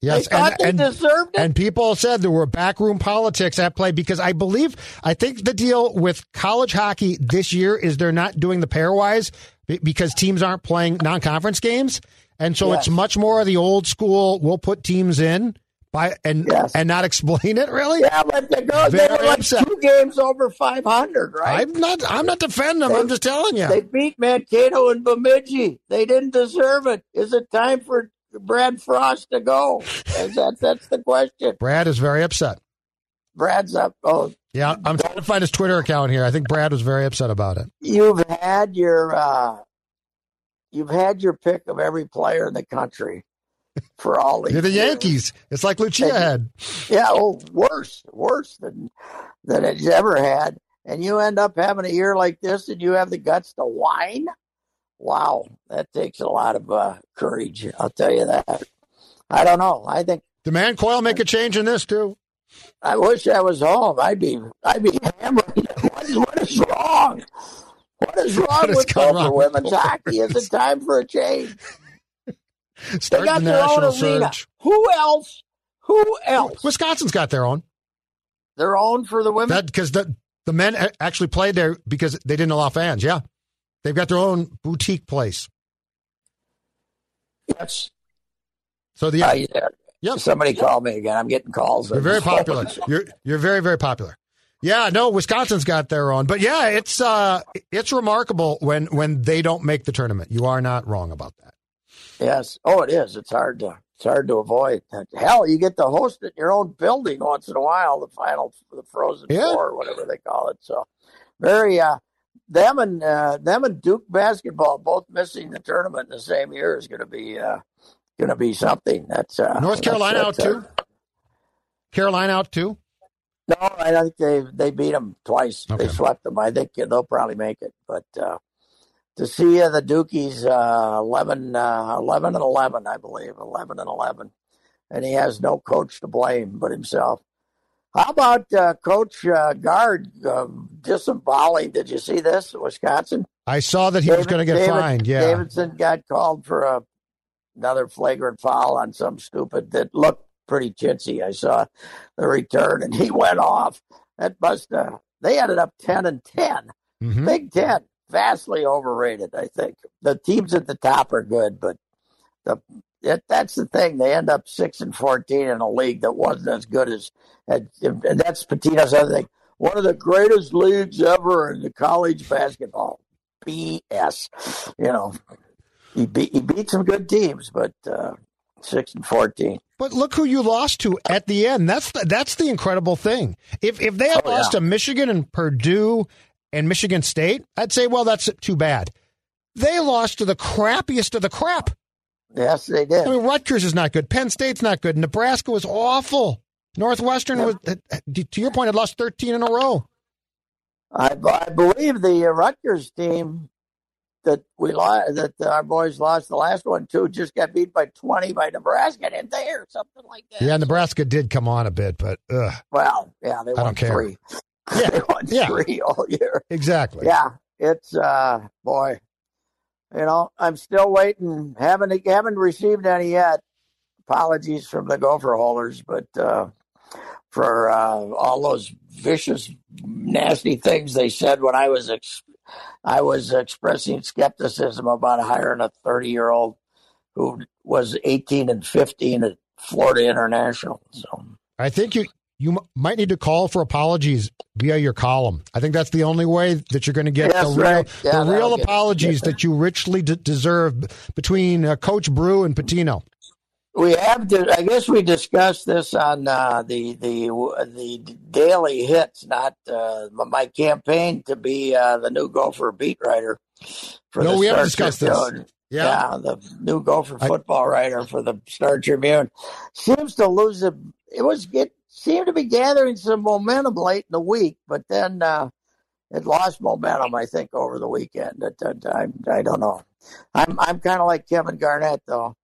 [SPEAKER 4] Yes,
[SPEAKER 3] they and, they and, deserved it.
[SPEAKER 4] And people said there were backroom politics at play because I believe I think the deal with college hockey this year is they're not doing the pairwise because teams aren't playing non-conference games, and so yes. it's much more of the old school. We'll put teams in by and yes. and not explain it really.
[SPEAKER 3] Yeah, but they go they were like upset. two games over five hundred, right?
[SPEAKER 4] I'm not. I'm not defending them. They, I'm just telling you.
[SPEAKER 3] They beat Mankato and Bemidji. They didn't deserve it. Is it time for Brad Frost to go? That's that's the question.
[SPEAKER 4] Brad is very upset.
[SPEAKER 3] Brad's up. Oh,
[SPEAKER 4] yeah. I'm trying to find his Twitter account here. I think Brad was very upset about it.
[SPEAKER 3] You've had your uh, you've had your pick of every player in the country for all these.
[SPEAKER 4] You're the. Yankees. It's like Lucia had.
[SPEAKER 3] Yeah. Oh, worse, worse than than it's ever had. And you end up having a year like this, and you have the guts to whine. Wow, that takes a lot of uh, courage. I'll tell you that. I don't know. I think
[SPEAKER 4] demand Coyle make a change in this too.
[SPEAKER 3] I wish I was home. I'd be I'd be hammering. What is, what is wrong? What is <laughs> wrong with Gopher women's hockey? Is it time for a change?
[SPEAKER 4] Start they got the their own arena.
[SPEAKER 3] Who else? Who else?
[SPEAKER 4] Wisconsin's got their own.
[SPEAKER 3] Their own for the women.
[SPEAKER 4] Because the the men actually played there because they didn't allow fans. Yeah, they've got their own boutique place.
[SPEAKER 3] Yes.
[SPEAKER 4] So the
[SPEAKER 3] uh, Yep. Somebody call me again. I'm getting calls.
[SPEAKER 4] You're very <laughs> popular. You're you're very very popular. Yeah, no, Wisconsin's got their own, but yeah, it's uh, it's remarkable when when they don't make the tournament. You are not wrong about that.
[SPEAKER 3] Yes. Oh, it is. It's hard to it's hard to avoid. Hell, you get to host it in your own building once in a while. The final, the Frozen yeah. Four, whatever they call it. So, very uh, them and uh, them and Duke basketball both missing the tournament in the same year is going to be uh, going to be something. That's uh,
[SPEAKER 4] North Carolina
[SPEAKER 3] that's,
[SPEAKER 4] that's, out too. Carolina out too.
[SPEAKER 3] No, I think they they beat them twice. Okay. They swept them. I think they'll probably make it. But uh, to see uh, the Dukies uh, 11, uh, 11 and eleven, I believe, eleven and eleven, and he has no coach to blame but himself. How about uh, Coach uh, Gard uh, disemboweling? Did you see this, Wisconsin?
[SPEAKER 4] I saw that he David, was going to get
[SPEAKER 3] David,
[SPEAKER 4] fined. Yeah,
[SPEAKER 3] Davison got called for a another flagrant foul on some stupid that looked pretty chintzy. I saw the return and he <laughs> went off. That must uh, they ended up ten and 10
[SPEAKER 4] mm-hmm.
[SPEAKER 3] Big Ten, vastly overrated. I think the teams at the top are good, but the it, that's the thing. They end up six and fourteen in a league that wasn't as good as, and that's Pitino's other thing. One of the greatest leagues ever in the college basketball. BS. You know, he beat he beat some good teams, but uh, six and fourteen.
[SPEAKER 4] But look who you lost to at the end. That's the, that's the incredible thing. If if they had oh, lost yeah. to Michigan and Purdue and Michigan State, I'd say, well, that's too bad. They lost to the crappiest of the crap.
[SPEAKER 3] Yes, they did.
[SPEAKER 4] I mean, Rutgers is not good. Penn State's not good. Nebraska was awful. Northwestern was, uh, uh, to your point, had lost 13 in a row.
[SPEAKER 3] I, I believe the uh, Rutgers team that we lost, that our boys lost the last one too, just got beat by 20 by Nebraska, didn't they, or something like that?
[SPEAKER 4] Yeah, Nebraska did come on a bit, but ugh.
[SPEAKER 3] Well, yeah, they
[SPEAKER 4] I
[SPEAKER 3] won three.
[SPEAKER 4] Yeah, <laughs> yeah.
[SPEAKER 3] three all year.
[SPEAKER 4] Exactly.
[SPEAKER 3] Yeah, it's uh, boy, you know, I'm still waiting. Haven't haven't received any yet. Apologies from the Gopher holders, but uh, for uh, all those vicious, nasty things they said when I was ex- I was expressing skepticism about hiring a 30 year old who was 18 and 15 at Florida International. So
[SPEAKER 4] I think you you might need to call for apologies via your column. I think that's the only way that you're going to get
[SPEAKER 3] the
[SPEAKER 4] real,
[SPEAKER 3] right. yeah,
[SPEAKER 4] the real apologies that you richly d- deserve between uh, Coach Brew and Pitino.
[SPEAKER 3] we have to. I guess we discussed this on uh, the the the daily hits, not uh, my campaign to be uh, the new Gopher beat writer.
[SPEAKER 4] For no, we haven't discussed this.
[SPEAKER 3] Yeah. yeah. the new Gopher football I, writer for the Star Tribune seems to lose it. It was get seemed to be gathering some momentum late in the week, but then uh, it lost momentum. I think over the weekend. It, it, I I don't know. I'm I'm kind of like Kevin Garnett though.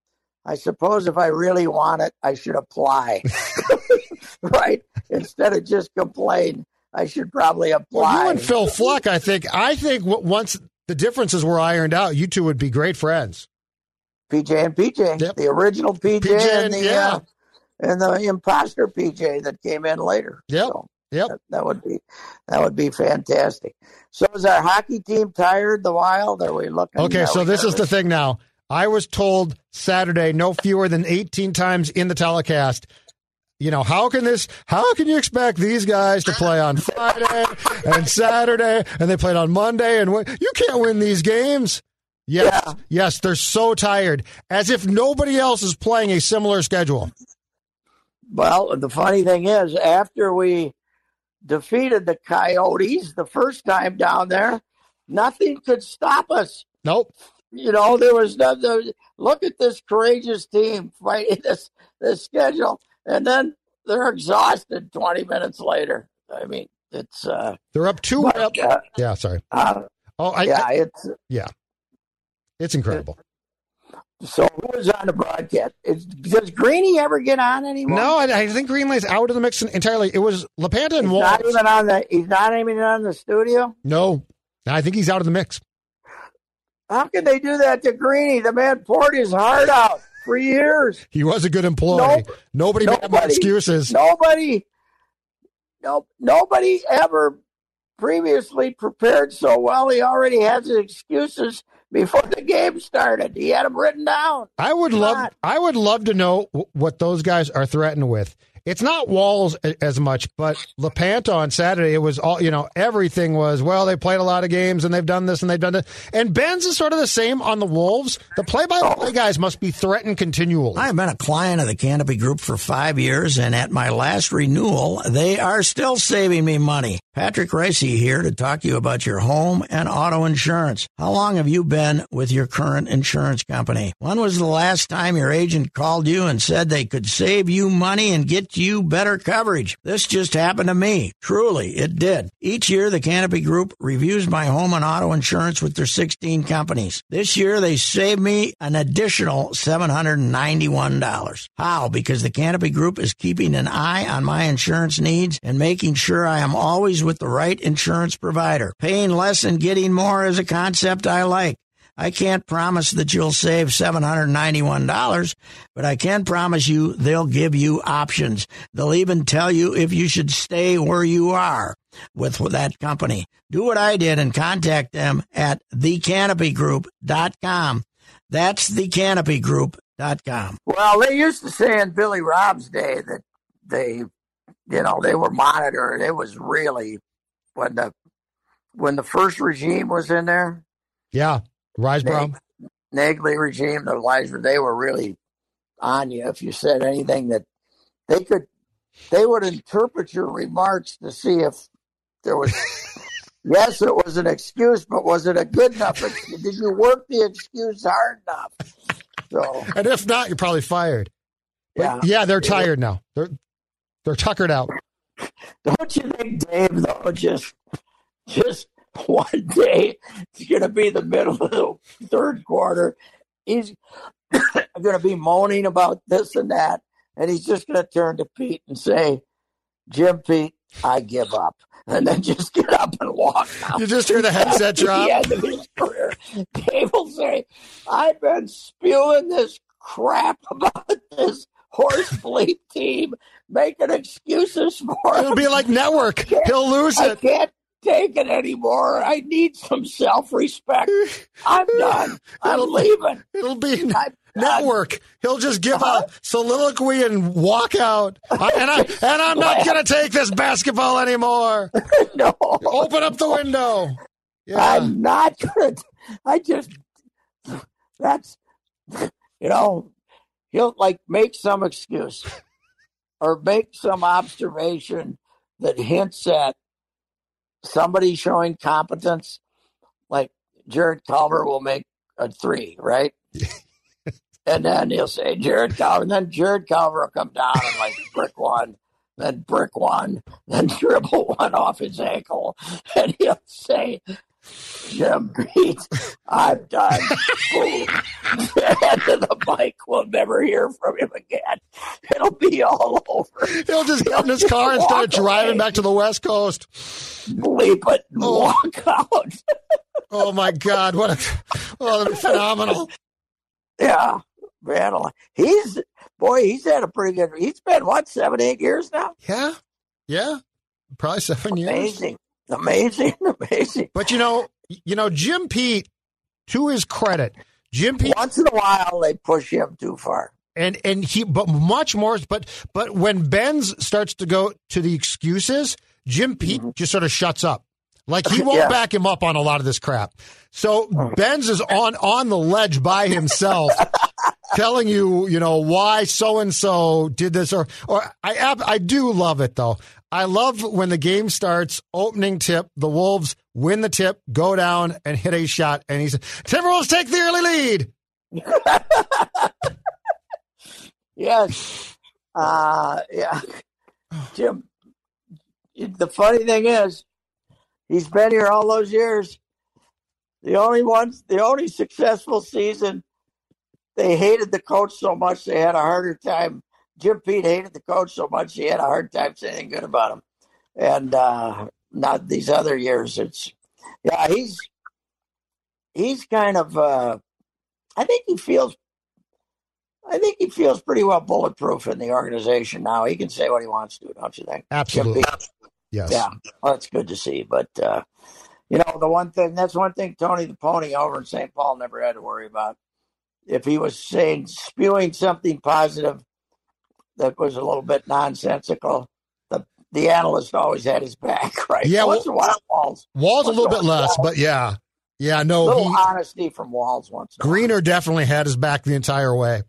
[SPEAKER 3] I suppose if I really want it, I should apply, <laughs> <laughs> right? Instead of just complain, I should probably apply.
[SPEAKER 4] Well, you and Phil Fluck, I think. I think once the differences were ironed out, you two would be great friends.
[SPEAKER 3] PJ and PJ, yep. the original PJ, PJ and, the yeah. uh, and the imposter PJ that came in later.
[SPEAKER 4] Yep. So yep.
[SPEAKER 3] That, that, would be that would be fantastic. So is our hockey team tired? The Wild? Are we looking?
[SPEAKER 4] Okay, so this nervous? is the thing now. I was told Saturday no fewer than 18 times in the telecast you know, how can this, how can you expect these guys to play on Friday and Saturday and they played on Monday and win? You can't win these games. Yes, yeah. yes, they're so tired, as if nobody else is playing a similar schedule.
[SPEAKER 3] Well, the funny thing is, after we defeated the Coyotes the first time down there, nothing could stop us.
[SPEAKER 4] Nope.
[SPEAKER 3] You know, there was no. There, look at this courageous team fighting <laughs> this this schedule and then they're exhausted 20 minutes later. I mean, it's uh,
[SPEAKER 4] they're up two. But, up, uh, yeah, sorry.
[SPEAKER 3] Uh, oh, I, yeah, I, it's
[SPEAKER 4] yeah, it's incredible.
[SPEAKER 3] So who was on the broadcast? Is, does Greeny ever get on anymore?
[SPEAKER 4] No, I, I think Greenlay's out of the mix entirely. It was LaPanta and
[SPEAKER 3] he's Not even on the. He's not even on the studio.
[SPEAKER 4] No, I think he's out of the mix.
[SPEAKER 3] How can they do that to Greeny? The man poured his heart out for years.
[SPEAKER 4] He was a good employee. nobody, nobody made excuses.
[SPEAKER 3] Nobody, no, nobody ever previously prepared so well. He already has his excuses before the game started. He had them written down.
[SPEAKER 4] I would love, I would love to know what those guys are threatened with. It's not Walz as much, but LaPanta on Saturday, it was all, you know, everything was, well, they played a lot of games and they've done this and they've done that. And Benz is sort of the same on the Wolves. The play by play guys must be threatened continually.
[SPEAKER 5] I've been a client of the Canopy Group for five years, and at my last renewal, they are still saving me money. Patrick Reusse here to talk to you about your home and auto insurance. How long have you been with your current insurance company? When was the last time your agent called you and said they could save you money and get you better coverage? This just happened to me. Truly, it did. Each year, the Canopy Group reviews my home and auto insurance with their 16 companies. This year, they saved me an additional $791. How? Because the Canopy Group is keeping an eye on my insurance needs and making sure I am always with the right insurance provider. Paying less and getting more is a concept I like. I can't promise that you'll save $791, but I can promise you they'll give you options. They'll even tell you if you should stay where you are with that company. Do what I did and contact them at thecanopygroup.com. That's thecanopygroup.com.
[SPEAKER 3] Well, they used to say in Billy Robb's day that they you know, they were monitored. It was really when the when the first regime was in there.
[SPEAKER 4] Yeah, Risebrough.
[SPEAKER 3] Nag- Naegeli regime, the Leisure, they were really on you if you said anything that they could. They would interpret your remarks to see if there was. <laughs> yes, it was an excuse, but was it a good enough? Did you work the excuse hard enough? So,
[SPEAKER 4] and if not, you're probably fired. But yeah, yeah, they're tired now. They're they're tuckered out.
[SPEAKER 3] Don't you think, Dave? Though just just one day it's going to be the middle of the third quarter. He's <coughs> going to be moaning about this and that, and he's just going to turn to Pete and say, "Jim, Pete, I give up." And then just get up and walk.
[SPEAKER 4] Out. You just hear the headset <laughs> drop.
[SPEAKER 3] the end of his career. Dave will say, "I've been spewing this crap about this horse fleet team making excuses for
[SPEAKER 4] him. It'll be like network. He'll lose it.
[SPEAKER 3] I can't take it anymore. I need some self respect. I'm done. <laughs> I'm it'll, leaving.
[SPEAKER 4] It'll be network. He'll just give a soliloquy and walk out. I, and I <laughs> and I'm not going to take this basketball anymore. <laughs>
[SPEAKER 3] no.
[SPEAKER 4] Open up the window.
[SPEAKER 3] Yeah. I'm not going to. I just that's you know he'll like make some excuse or make some observation that hints at somebody showing competence. Like Jarrett Culver will make a three, right? <laughs> and then he'll say Jarrett Culver, and then Jarrett Culver will come down and like brick one, then brick one, then <laughs> dribble one off his ankle, and he'll say, Jim Pete, I'm done. Boom. <laughs> and the bike will never hear from him again. It'll be all over.
[SPEAKER 4] He'll just get in his car and start driving
[SPEAKER 3] away.
[SPEAKER 4] back to the West Coast.
[SPEAKER 3] Bleep it and
[SPEAKER 4] Oh.
[SPEAKER 3] walk out.
[SPEAKER 4] Oh my God! What a oh, phenomenal.
[SPEAKER 3] yeah, man. He's boy. He's had a pretty good. He's been what seven, eight years now.
[SPEAKER 4] Yeah, yeah, probably seven years.
[SPEAKER 3] Amazing, amazing, <laughs> amazing.
[SPEAKER 4] But you know, you know, Jim Pete, to his credit, Jim Pete
[SPEAKER 3] Once in a while, they push him too far.
[SPEAKER 4] and and he but much more but but when Benz starts to go to the excuses, Jim Pete mm-hmm. just sort of shuts up. Like he <laughs> won't
[SPEAKER 3] Yeah.
[SPEAKER 4] back him up on a lot of this crap. So oh. Benz is on on the ledge by himself <laughs> telling you, you know, why so and so did this or or I I do love it though. I love when the game starts, opening tip, the Wolves win the tip, go down and hit a shot and he he's Timberwolves take the early lead. <laughs>
[SPEAKER 3] Yes. Uh, yeah. Jim, the funny thing is, he's been here all those years. The only ones, the only successful season, they hated the coach so much they had a harder time. Jim Pete hated the coach so much he had a hard time saying good about him. And uh, not these other years. It's yeah, he's he's kind of. Uh, I think he feels I think he feels pretty well bulletproof in the organization now. He can say what he wants to, don't you think?
[SPEAKER 4] Absolutely. Yes.
[SPEAKER 3] Yeah, well, that's good to see. But uh, you know, the one thing that's one thing Tony the Pony over in St. Paul never had to worry about. If he was saying spewing something positive that was a little bit nonsensical, the the analyst always had his back, <laughs> right?
[SPEAKER 4] Yeah,
[SPEAKER 3] once in a while, Walz.
[SPEAKER 4] Walz's a little bit less,
[SPEAKER 3] Walz.
[SPEAKER 4] but yeah. Yeah, no,
[SPEAKER 3] little
[SPEAKER 4] he,
[SPEAKER 3] honesty from Walz once. a.
[SPEAKER 4] Greener definitely had his back the entire way.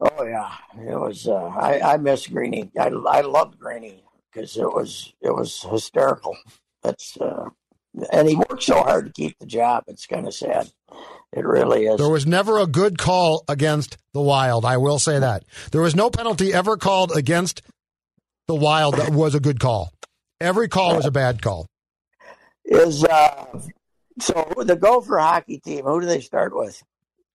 [SPEAKER 3] Oh yeah, it was. Uh, I I miss Greeny. I I loved Greeny because it was it was hysterical. That's uh, and he worked so hard to keep the job. It's kind of sad. It really is.
[SPEAKER 4] There was never a good call against the Wild. I will say that. There was no penalty ever called against the Wild that was a good call. Every call was a bad call.
[SPEAKER 3] Is uh, so the Gopher hockey team. Who do they start with?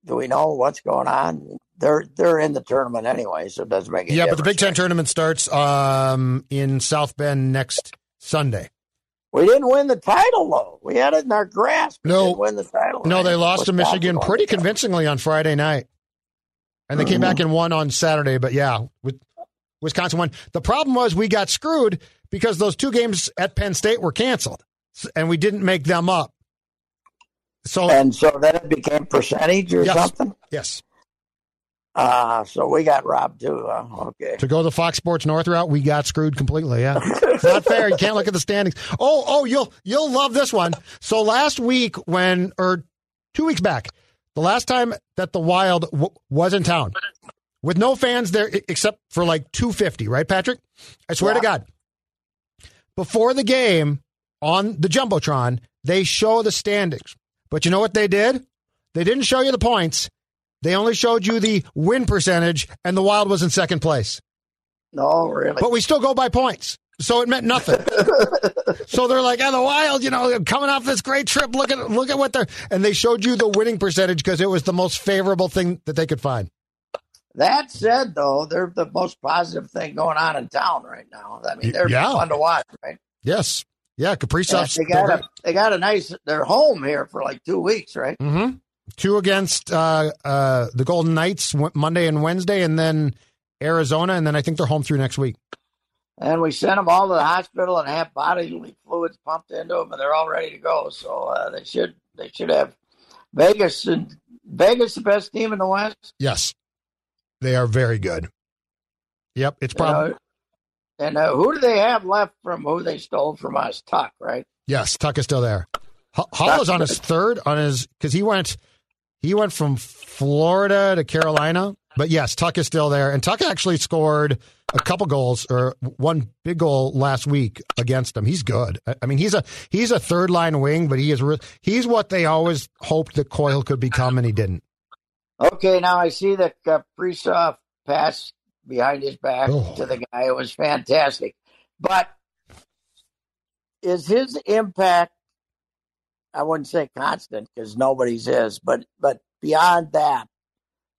[SPEAKER 3] Do we know what's going on? They're they're in the tournament anyway, so it doesn't make any
[SPEAKER 4] Yeah, but the Big Ten tournament starts um, in South Bend next Sunday.
[SPEAKER 3] We didn't win the title though. We had it in our grasp.
[SPEAKER 4] No.
[SPEAKER 3] win the title.
[SPEAKER 4] No, they lost to Michigan pretty convincingly on Friday night. And they came back mm-hmm. and won on Saturday, but yeah, with Wisconsin won. The problem was we got screwed because those two games at Penn State were canceled and we didn't make them up. So,
[SPEAKER 3] And so then it became percentage or
[SPEAKER 4] Yes.
[SPEAKER 3] something.
[SPEAKER 4] yes,
[SPEAKER 3] Ah, so we got robbed too. Huh? Okay.
[SPEAKER 4] to go the Fox Sports North route, we got screwed completely. Yeah. It's <laughs> not fair. You can't look at the standings. Oh, oh, you'll you'll love this one. So last week when or 2 weeks back, the last time that the Wild w- was in town with no fans there except for like 250, right Patrick? I swear to God. Before the game on the Jumbotron, they show the standings. But you know what they did? They didn't show you the points. They only showed you the win percentage and the Wild was in second place
[SPEAKER 3] No, really.
[SPEAKER 4] but we still go by points. So it meant nothing. <laughs> so they're like, oh, the Wild, you know, coming off this great trip. Look at look at what they're and they showed you the winning percentage because it was the most favorable thing that they could find.
[SPEAKER 3] that said, though, they're the most positive thing going on in town right now. I mean, they're
[SPEAKER 4] Yeah.
[SPEAKER 3] fun to watch, right?
[SPEAKER 4] Yes, yeah,
[SPEAKER 3] And
[SPEAKER 4] Kaprizov's
[SPEAKER 3] they got a they got a nice. They're home here for like two weeks, right?
[SPEAKER 4] mm-hmm. Two against uh, uh, the Golden Knights Monday and Wednesday, and then Arizona, and then I think they're home through next week.
[SPEAKER 3] And we sent them all to the hospital and have bodily fluids pumped into them, and they're all ready to go. So uh, they should they should have Vegas and Vegas the best team in the West.
[SPEAKER 4] Yes, they are very good. Yep, it's probably.
[SPEAKER 3] And uh, who do they have left from who they stole from us? Tuck, right?
[SPEAKER 4] Yes, Tuck is still there. Hall is on his third on his because he went he went from Florida to Carolina but yes, Tuck is still there, and Tuck actually scored a couple goals or one big goal last week against them. He's good. I- mean, he's a he's a third line wing, but he is re- he's what they always hoped that Coyle could become, and he didn't.
[SPEAKER 3] Okay, now I see the Kaprizov pass behind his back
[SPEAKER 4] Oh.
[SPEAKER 3] to the guy. It was fantastic. But is his impact, I wouldn't say constant because nobody's is, but, but beyond that,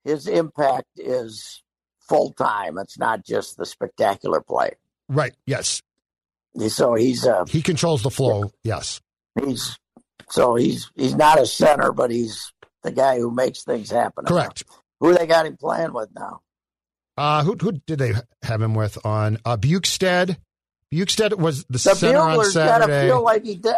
[SPEAKER 3] his impact is full time. It's not just the spectacular play.
[SPEAKER 4] Right? Yes,
[SPEAKER 3] So he's, uh,
[SPEAKER 4] he controls the flow. Yes.
[SPEAKER 3] he's, so he's, he's not a center, but he's the guy who makes things happen.
[SPEAKER 4] Correct.
[SPEAKER 3] Who they got him playing with now?
[SPEAKER 4] Uh, who who did they have him with on uh, Bjugstad? Bjugstad was the,
[SPEAKER 3] The
[SPEAKER 4] center on
[SPEAKER 3] Bugler's got to
[SPEAKER 4] Saturday.
[SPEAKER 3] feel like he died.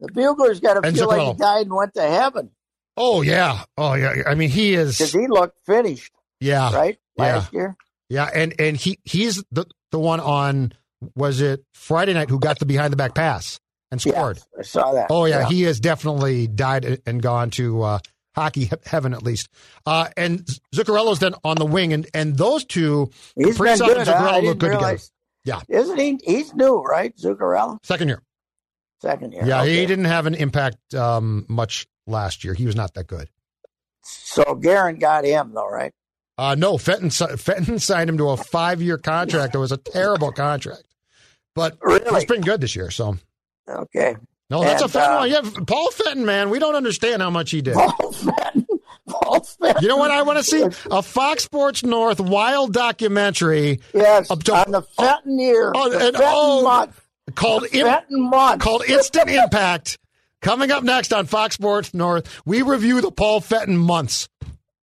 [SPEAKER 3] The Bugler's got to feel like he died and went to heaven
[SPEAKER 4] oh yeah, oh yeah. I mean, he is because
[SPEAKER 3] he looked finished,
[SPEAKER 4] Yeah,
[SPEAKER 3] right?
[SPEAKER 4] yeah.
[SPEAKER 3] Last year.
[SPEAKER 4] yeah, and and he he's the the one on was it Friday night who got the behind the back pass and
[SPEAKER 3] Yeah,
[SPEAKER 4] scored.
[SPEAKER 3] I saw that.
[SPEAKER 4] Oh yeah, he has definitely died and gone to uh, hockey heaven at least. Uh, and Zuccarello's then on the wing, and and those two,
[SPEAKER 3] he's been good.
[SPEAKER 4] and Zuccarello look good together. Yeah.
[SPEAKER 3] isn't he? He's new, right? Zuccarello,
[SPEAKER 4] Second year,
[SPEAKER 3] second year.
[SPEAKER 4] yeah,
[SPEAKER 3] Okay.
[SPEAKER 4] he didn't have an impact um, much last year. He was not that good.
[SPEAKER 3] So Guerin got him though, right?
[SPEAKER 4] Uh, no, Fenton Fenton <laughs> signed him to a five year contract. It was a terrible contract, but
[SPEAKER 3] Really?
[SPEAKER 4] he's been good this year. So
[SPEAKER 3] Okay.
[SPEAKER 4] no, that's a
[SPEAKER 3] And,
[SPEAKER 4] Fenton
[SPEAKER 3] uh.
[SPEAKER 4] Yeah, Paul Fenton, man, we don't understand how much he did.
[SPEAKER 3] Paul Fenton. <laughs> Paul Fenton.
[SPEAKER 4] You know what I want to see? A Fox Sports North wild documentary
[SPEAKER 3] Yes,
[SPEAKER 4] to-
[SPEAKER 3] on the Fenton year,
[SPEAKER 4] Oh,
[SPEAKER 3] the
[SPEAKER 4] and-
[SPEAKER 3] Fenton
[SPEAKER 4] oh,
[SPEAKER 3] month,
[SPEAKER 4] called
[SPEAKER 3] Fenton
[SPEAKER 4] called Instant Impact. Coming up next on Fox Sports North, we review the Paul Fenton months.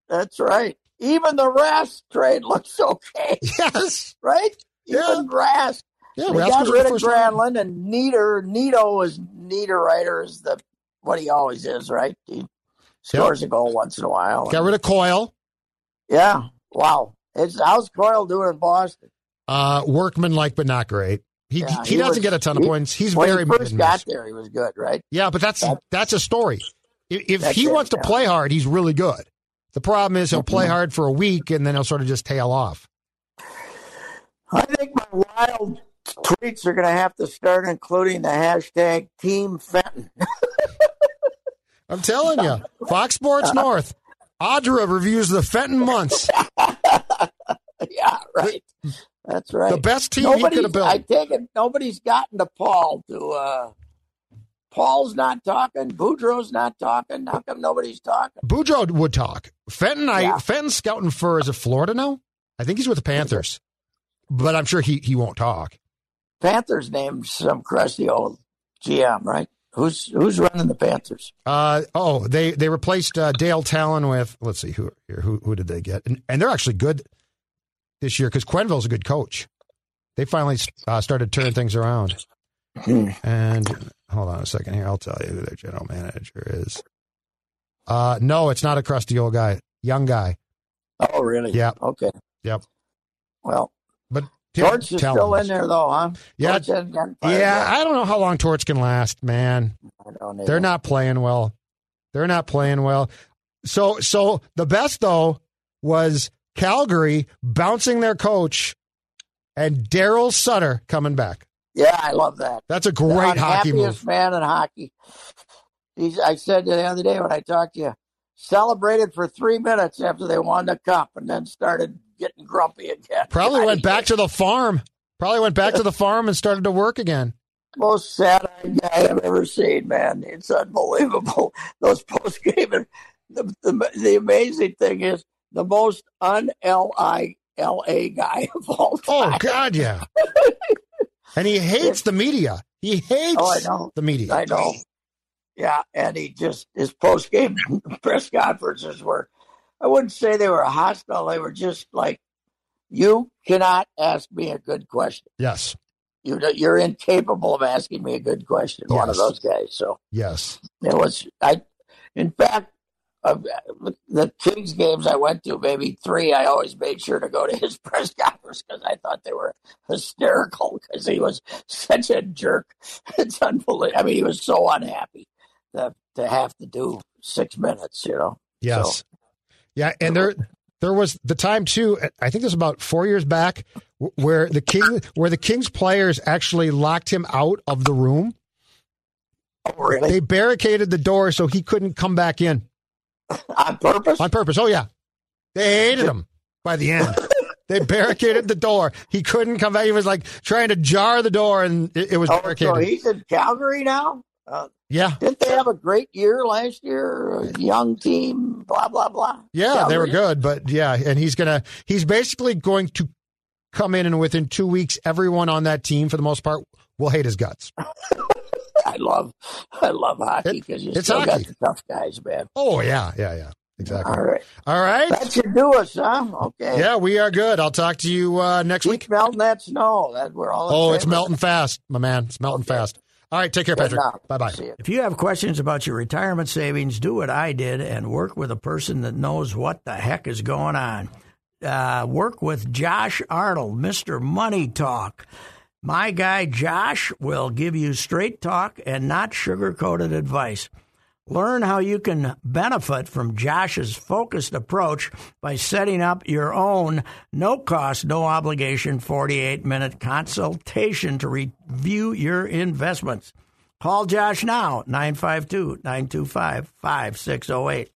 [SPEAKER 3] That's right. Even the Rask trade looks okay, <laughs>
[SPEAKER 4] Yes.
[SPEAKER 3] right?
[SPEAKER 4] Yeah.
[SPEAKER 3] Even Rask.
[SPEAKER 4] Yeah,
[SPEAKER 3] they
[SPEAKER 4] Rask
[SPEAKER 3] got rid of. Granlund and Nieder. Nino is Niederreiter is the what he always is, right? He scores a goal once in a while.
[SPEAKER 4] Got rid of Coyle.
[SPEAKER 3] yeah. Wow. It's how's Coyle doing in Boston?
[SPEAKER 4] Uh, workman like, but not great. He,
[SPEAKER 3] Yeah,
[SPEAKER 4] he,
[SPEAKER 3] he
[SPEAKER 4] doesn't
[SPEAKER 3] was-
[SPEAKER 4] get a ton of
[SPEAKER 3] he-
[SPEAKER 4] points. He's very
[SPEAKER 3] he first got there, he was good, right?
[SPEAKER 4] Yeah, but that's
[SPEAKER 3] That-
[SPEAKER 4] that's a story. If, if
[SPEAKER 3] That's
[SPEAKER 4] he
[SPEAKER 3] it,
[SPEAKER 4] wants to
[SPEAKER 3] yeah.
[SPEAKER 4] play hard, he's really good. The problem is he'll play
[SPEAKER 3] Mhm.
[SPEAKER 4] hard for a week and then he'll sort of just tail off.
[SPEAKER 3] I think my wild tweets are going to have to start including the hashtag Team Fenton. <laughs>
[SPEAKER 4] I'm telling you, Fox Sports <laughs> North. Audra reviews the Fenton months. <laughs>
[SPEAKER 3] yeah, right. That's right.
[SPEAKER 4] The best team he could have built.
[SPEAKER 3] I take it nobody's gotten to Paul to uh Paul's not talking, Boudreau's not talking. How come nobody's talking?
[SPEAKER 4] Boudreau would talk. Fenton, I
[SPEAKER 3] Yeah.
[SPEAKER 4] Fenton's scouting for is it Florida now? I think he's with the Panthers, but I'm sure he he won't talk.
[SPEAKER 3] Panthers named some crusty old GM, right? Who's who's running the Panthers?
[SPEAKER 4] Uh oh, they they replaced uh, Dale Tallon with let's see who here who who did they get and, and they're actually good this year because Quenneville's a good coach. They finally uh, started turning things around.
[SPEAKER 3] Hmm.
[SPEAKER 4] And hold on a second here, I'll tell you who their general manager is. Uh no, it's not a crusty old guy, young guy.
[SPEAKER 3] Oh, really?
[SPEAKER 4] Yeah.
[SPEAKER 3] Okay.
[SPEAKER 4] Yep.
[SPEAKER 3] Well,
[SPEAKER 4] But
[SPEAKER 3] Torch is still in there, though, huh?
[SPEAKER 4] Yeah.
[SPEAKER 3] Torch hasn't gotten fired
[SPEAKER 4] Yeah,
[SPEAKER 3] yet.
[SPEAKER 4] I don't know how long Torch can last, man.
[SPEAKER 3] I don't
[SPEAKER 4] They're not playing well. They're not playing well. So so the best though was Calgary bouncing their coach and Darryl Sutter coming back.
[SPEAKER 3] Yeah, I love that.
[SPEAKER 4] That's a
[SPEAKER 3] the
[SPEAKER 4] great hockey
[SPEAKER 3] unhappiest
[SPEAKER 4] move.
[SPEAKER 3] man in hockey. He's, I said to the other day when I talked to you, celebrated for three minutes after they won the cup and then started getting grumpy again. <laughs>
[SPEAKER 4] Probably went back to the farm. Probably went back to the farm and started to work again.
[SPEAKER 3] most sad-eyed guy I've ever seen, man. It's unbelievable. <laughs> Those post game. The, the, the amazing thing is the most un-L-I-L-A guy of all
[SPEAKER 4] Oh
[SPEAKER 3] time.
[SPEAKER 4] God, yeah. <laughs> And he hates the media. He hates
[SPEAKER 3] Oh, I know.
[SPEAKER 4] the media.
[SPEAKER 3] I know. Yeah, and he just his post game <laughs> press conferences were I wouldn't say they were hostile, they were just like you cannot ask me a good question.
[SPEAKER 4] Yes.
[SPEAKER 3] You you're incapable of asking me a good question. One of those guys. So
[SPEAKER 4] Yes.
[SPEAKER 3] it was I in fact uh, the Kings games I went to, maybe three, I always made sure to go to his <laughs> press conference because I thought they were hysterical because he was <laughs> such a jerk. It's unbelievable. I mean, he was so unhappy to, to have to do six minutes, you know.
[SPEAKER 4] Yes. Yeah, and they're there was the time too. I think this was about four years back, where the king, where the Kings players actually locked him out of the room.
[SPEAKER 7] Oh, really?
[SPEAKER 4] They barricaded the door so he couldn't come back in
[SPEAKER 7] on purpose.
[SPEAKER 4] On purpose. Oh yeah, they hated him by the end. they barricaded the door. He couldn't come back. He was like trying to jar the door, and it, it was
[SPEAKER 7] oh,
[SPEAKER 4] barricaded.
[SPEAKER 7] So he's in Calgary now. Uh,
[SPEAKER 4] yeah.
[SPEAKER 7] Didn't they have a great year last year? young team, blah blah blah.
[SPEAKER 4] Yeah, Calgary. they were good, but yeah, and he's gonna he's basically going to come in and within two weeks, everyone on that team, for the most part, will hate his guts. <laughs>
[SPEAKER 7] I love I love hockey because you still hockey. got the tough guys, man.
[SPEAKER 4] Oh yeah, yeah, yeah. Exactly.
[SPEAKER 7] All right.
[SPEAKER 4] All right.
[SPEAKER 7] That should do us, huh? Okay.
[SPEAKER 4] Yeah, we are good. I'll talk to you uh, next
[SPEAKER 7] Keep
[SPEAKER 4] week.
[SPEAKER 7] melting that snow. That we're all.
[SPEAKER 4] Oh, it's melting fast, my man. It's melting okay. fast. All right, take care, Patrick. Bye bye.
[SPEAKER 3] If you have questions about your retirement savings, do what I did and work with a person that knows what the heck is going on. Uh, work with Josh Arnold, Mr. Money Talk. My guy Josh will give you straight talk and not sugar coated advice. Learn how you can benefit from Josh's focused approach by setting up your own no cost, no obligation 48 minute consultation to review your investments. Call Josh now, 952 925 5608.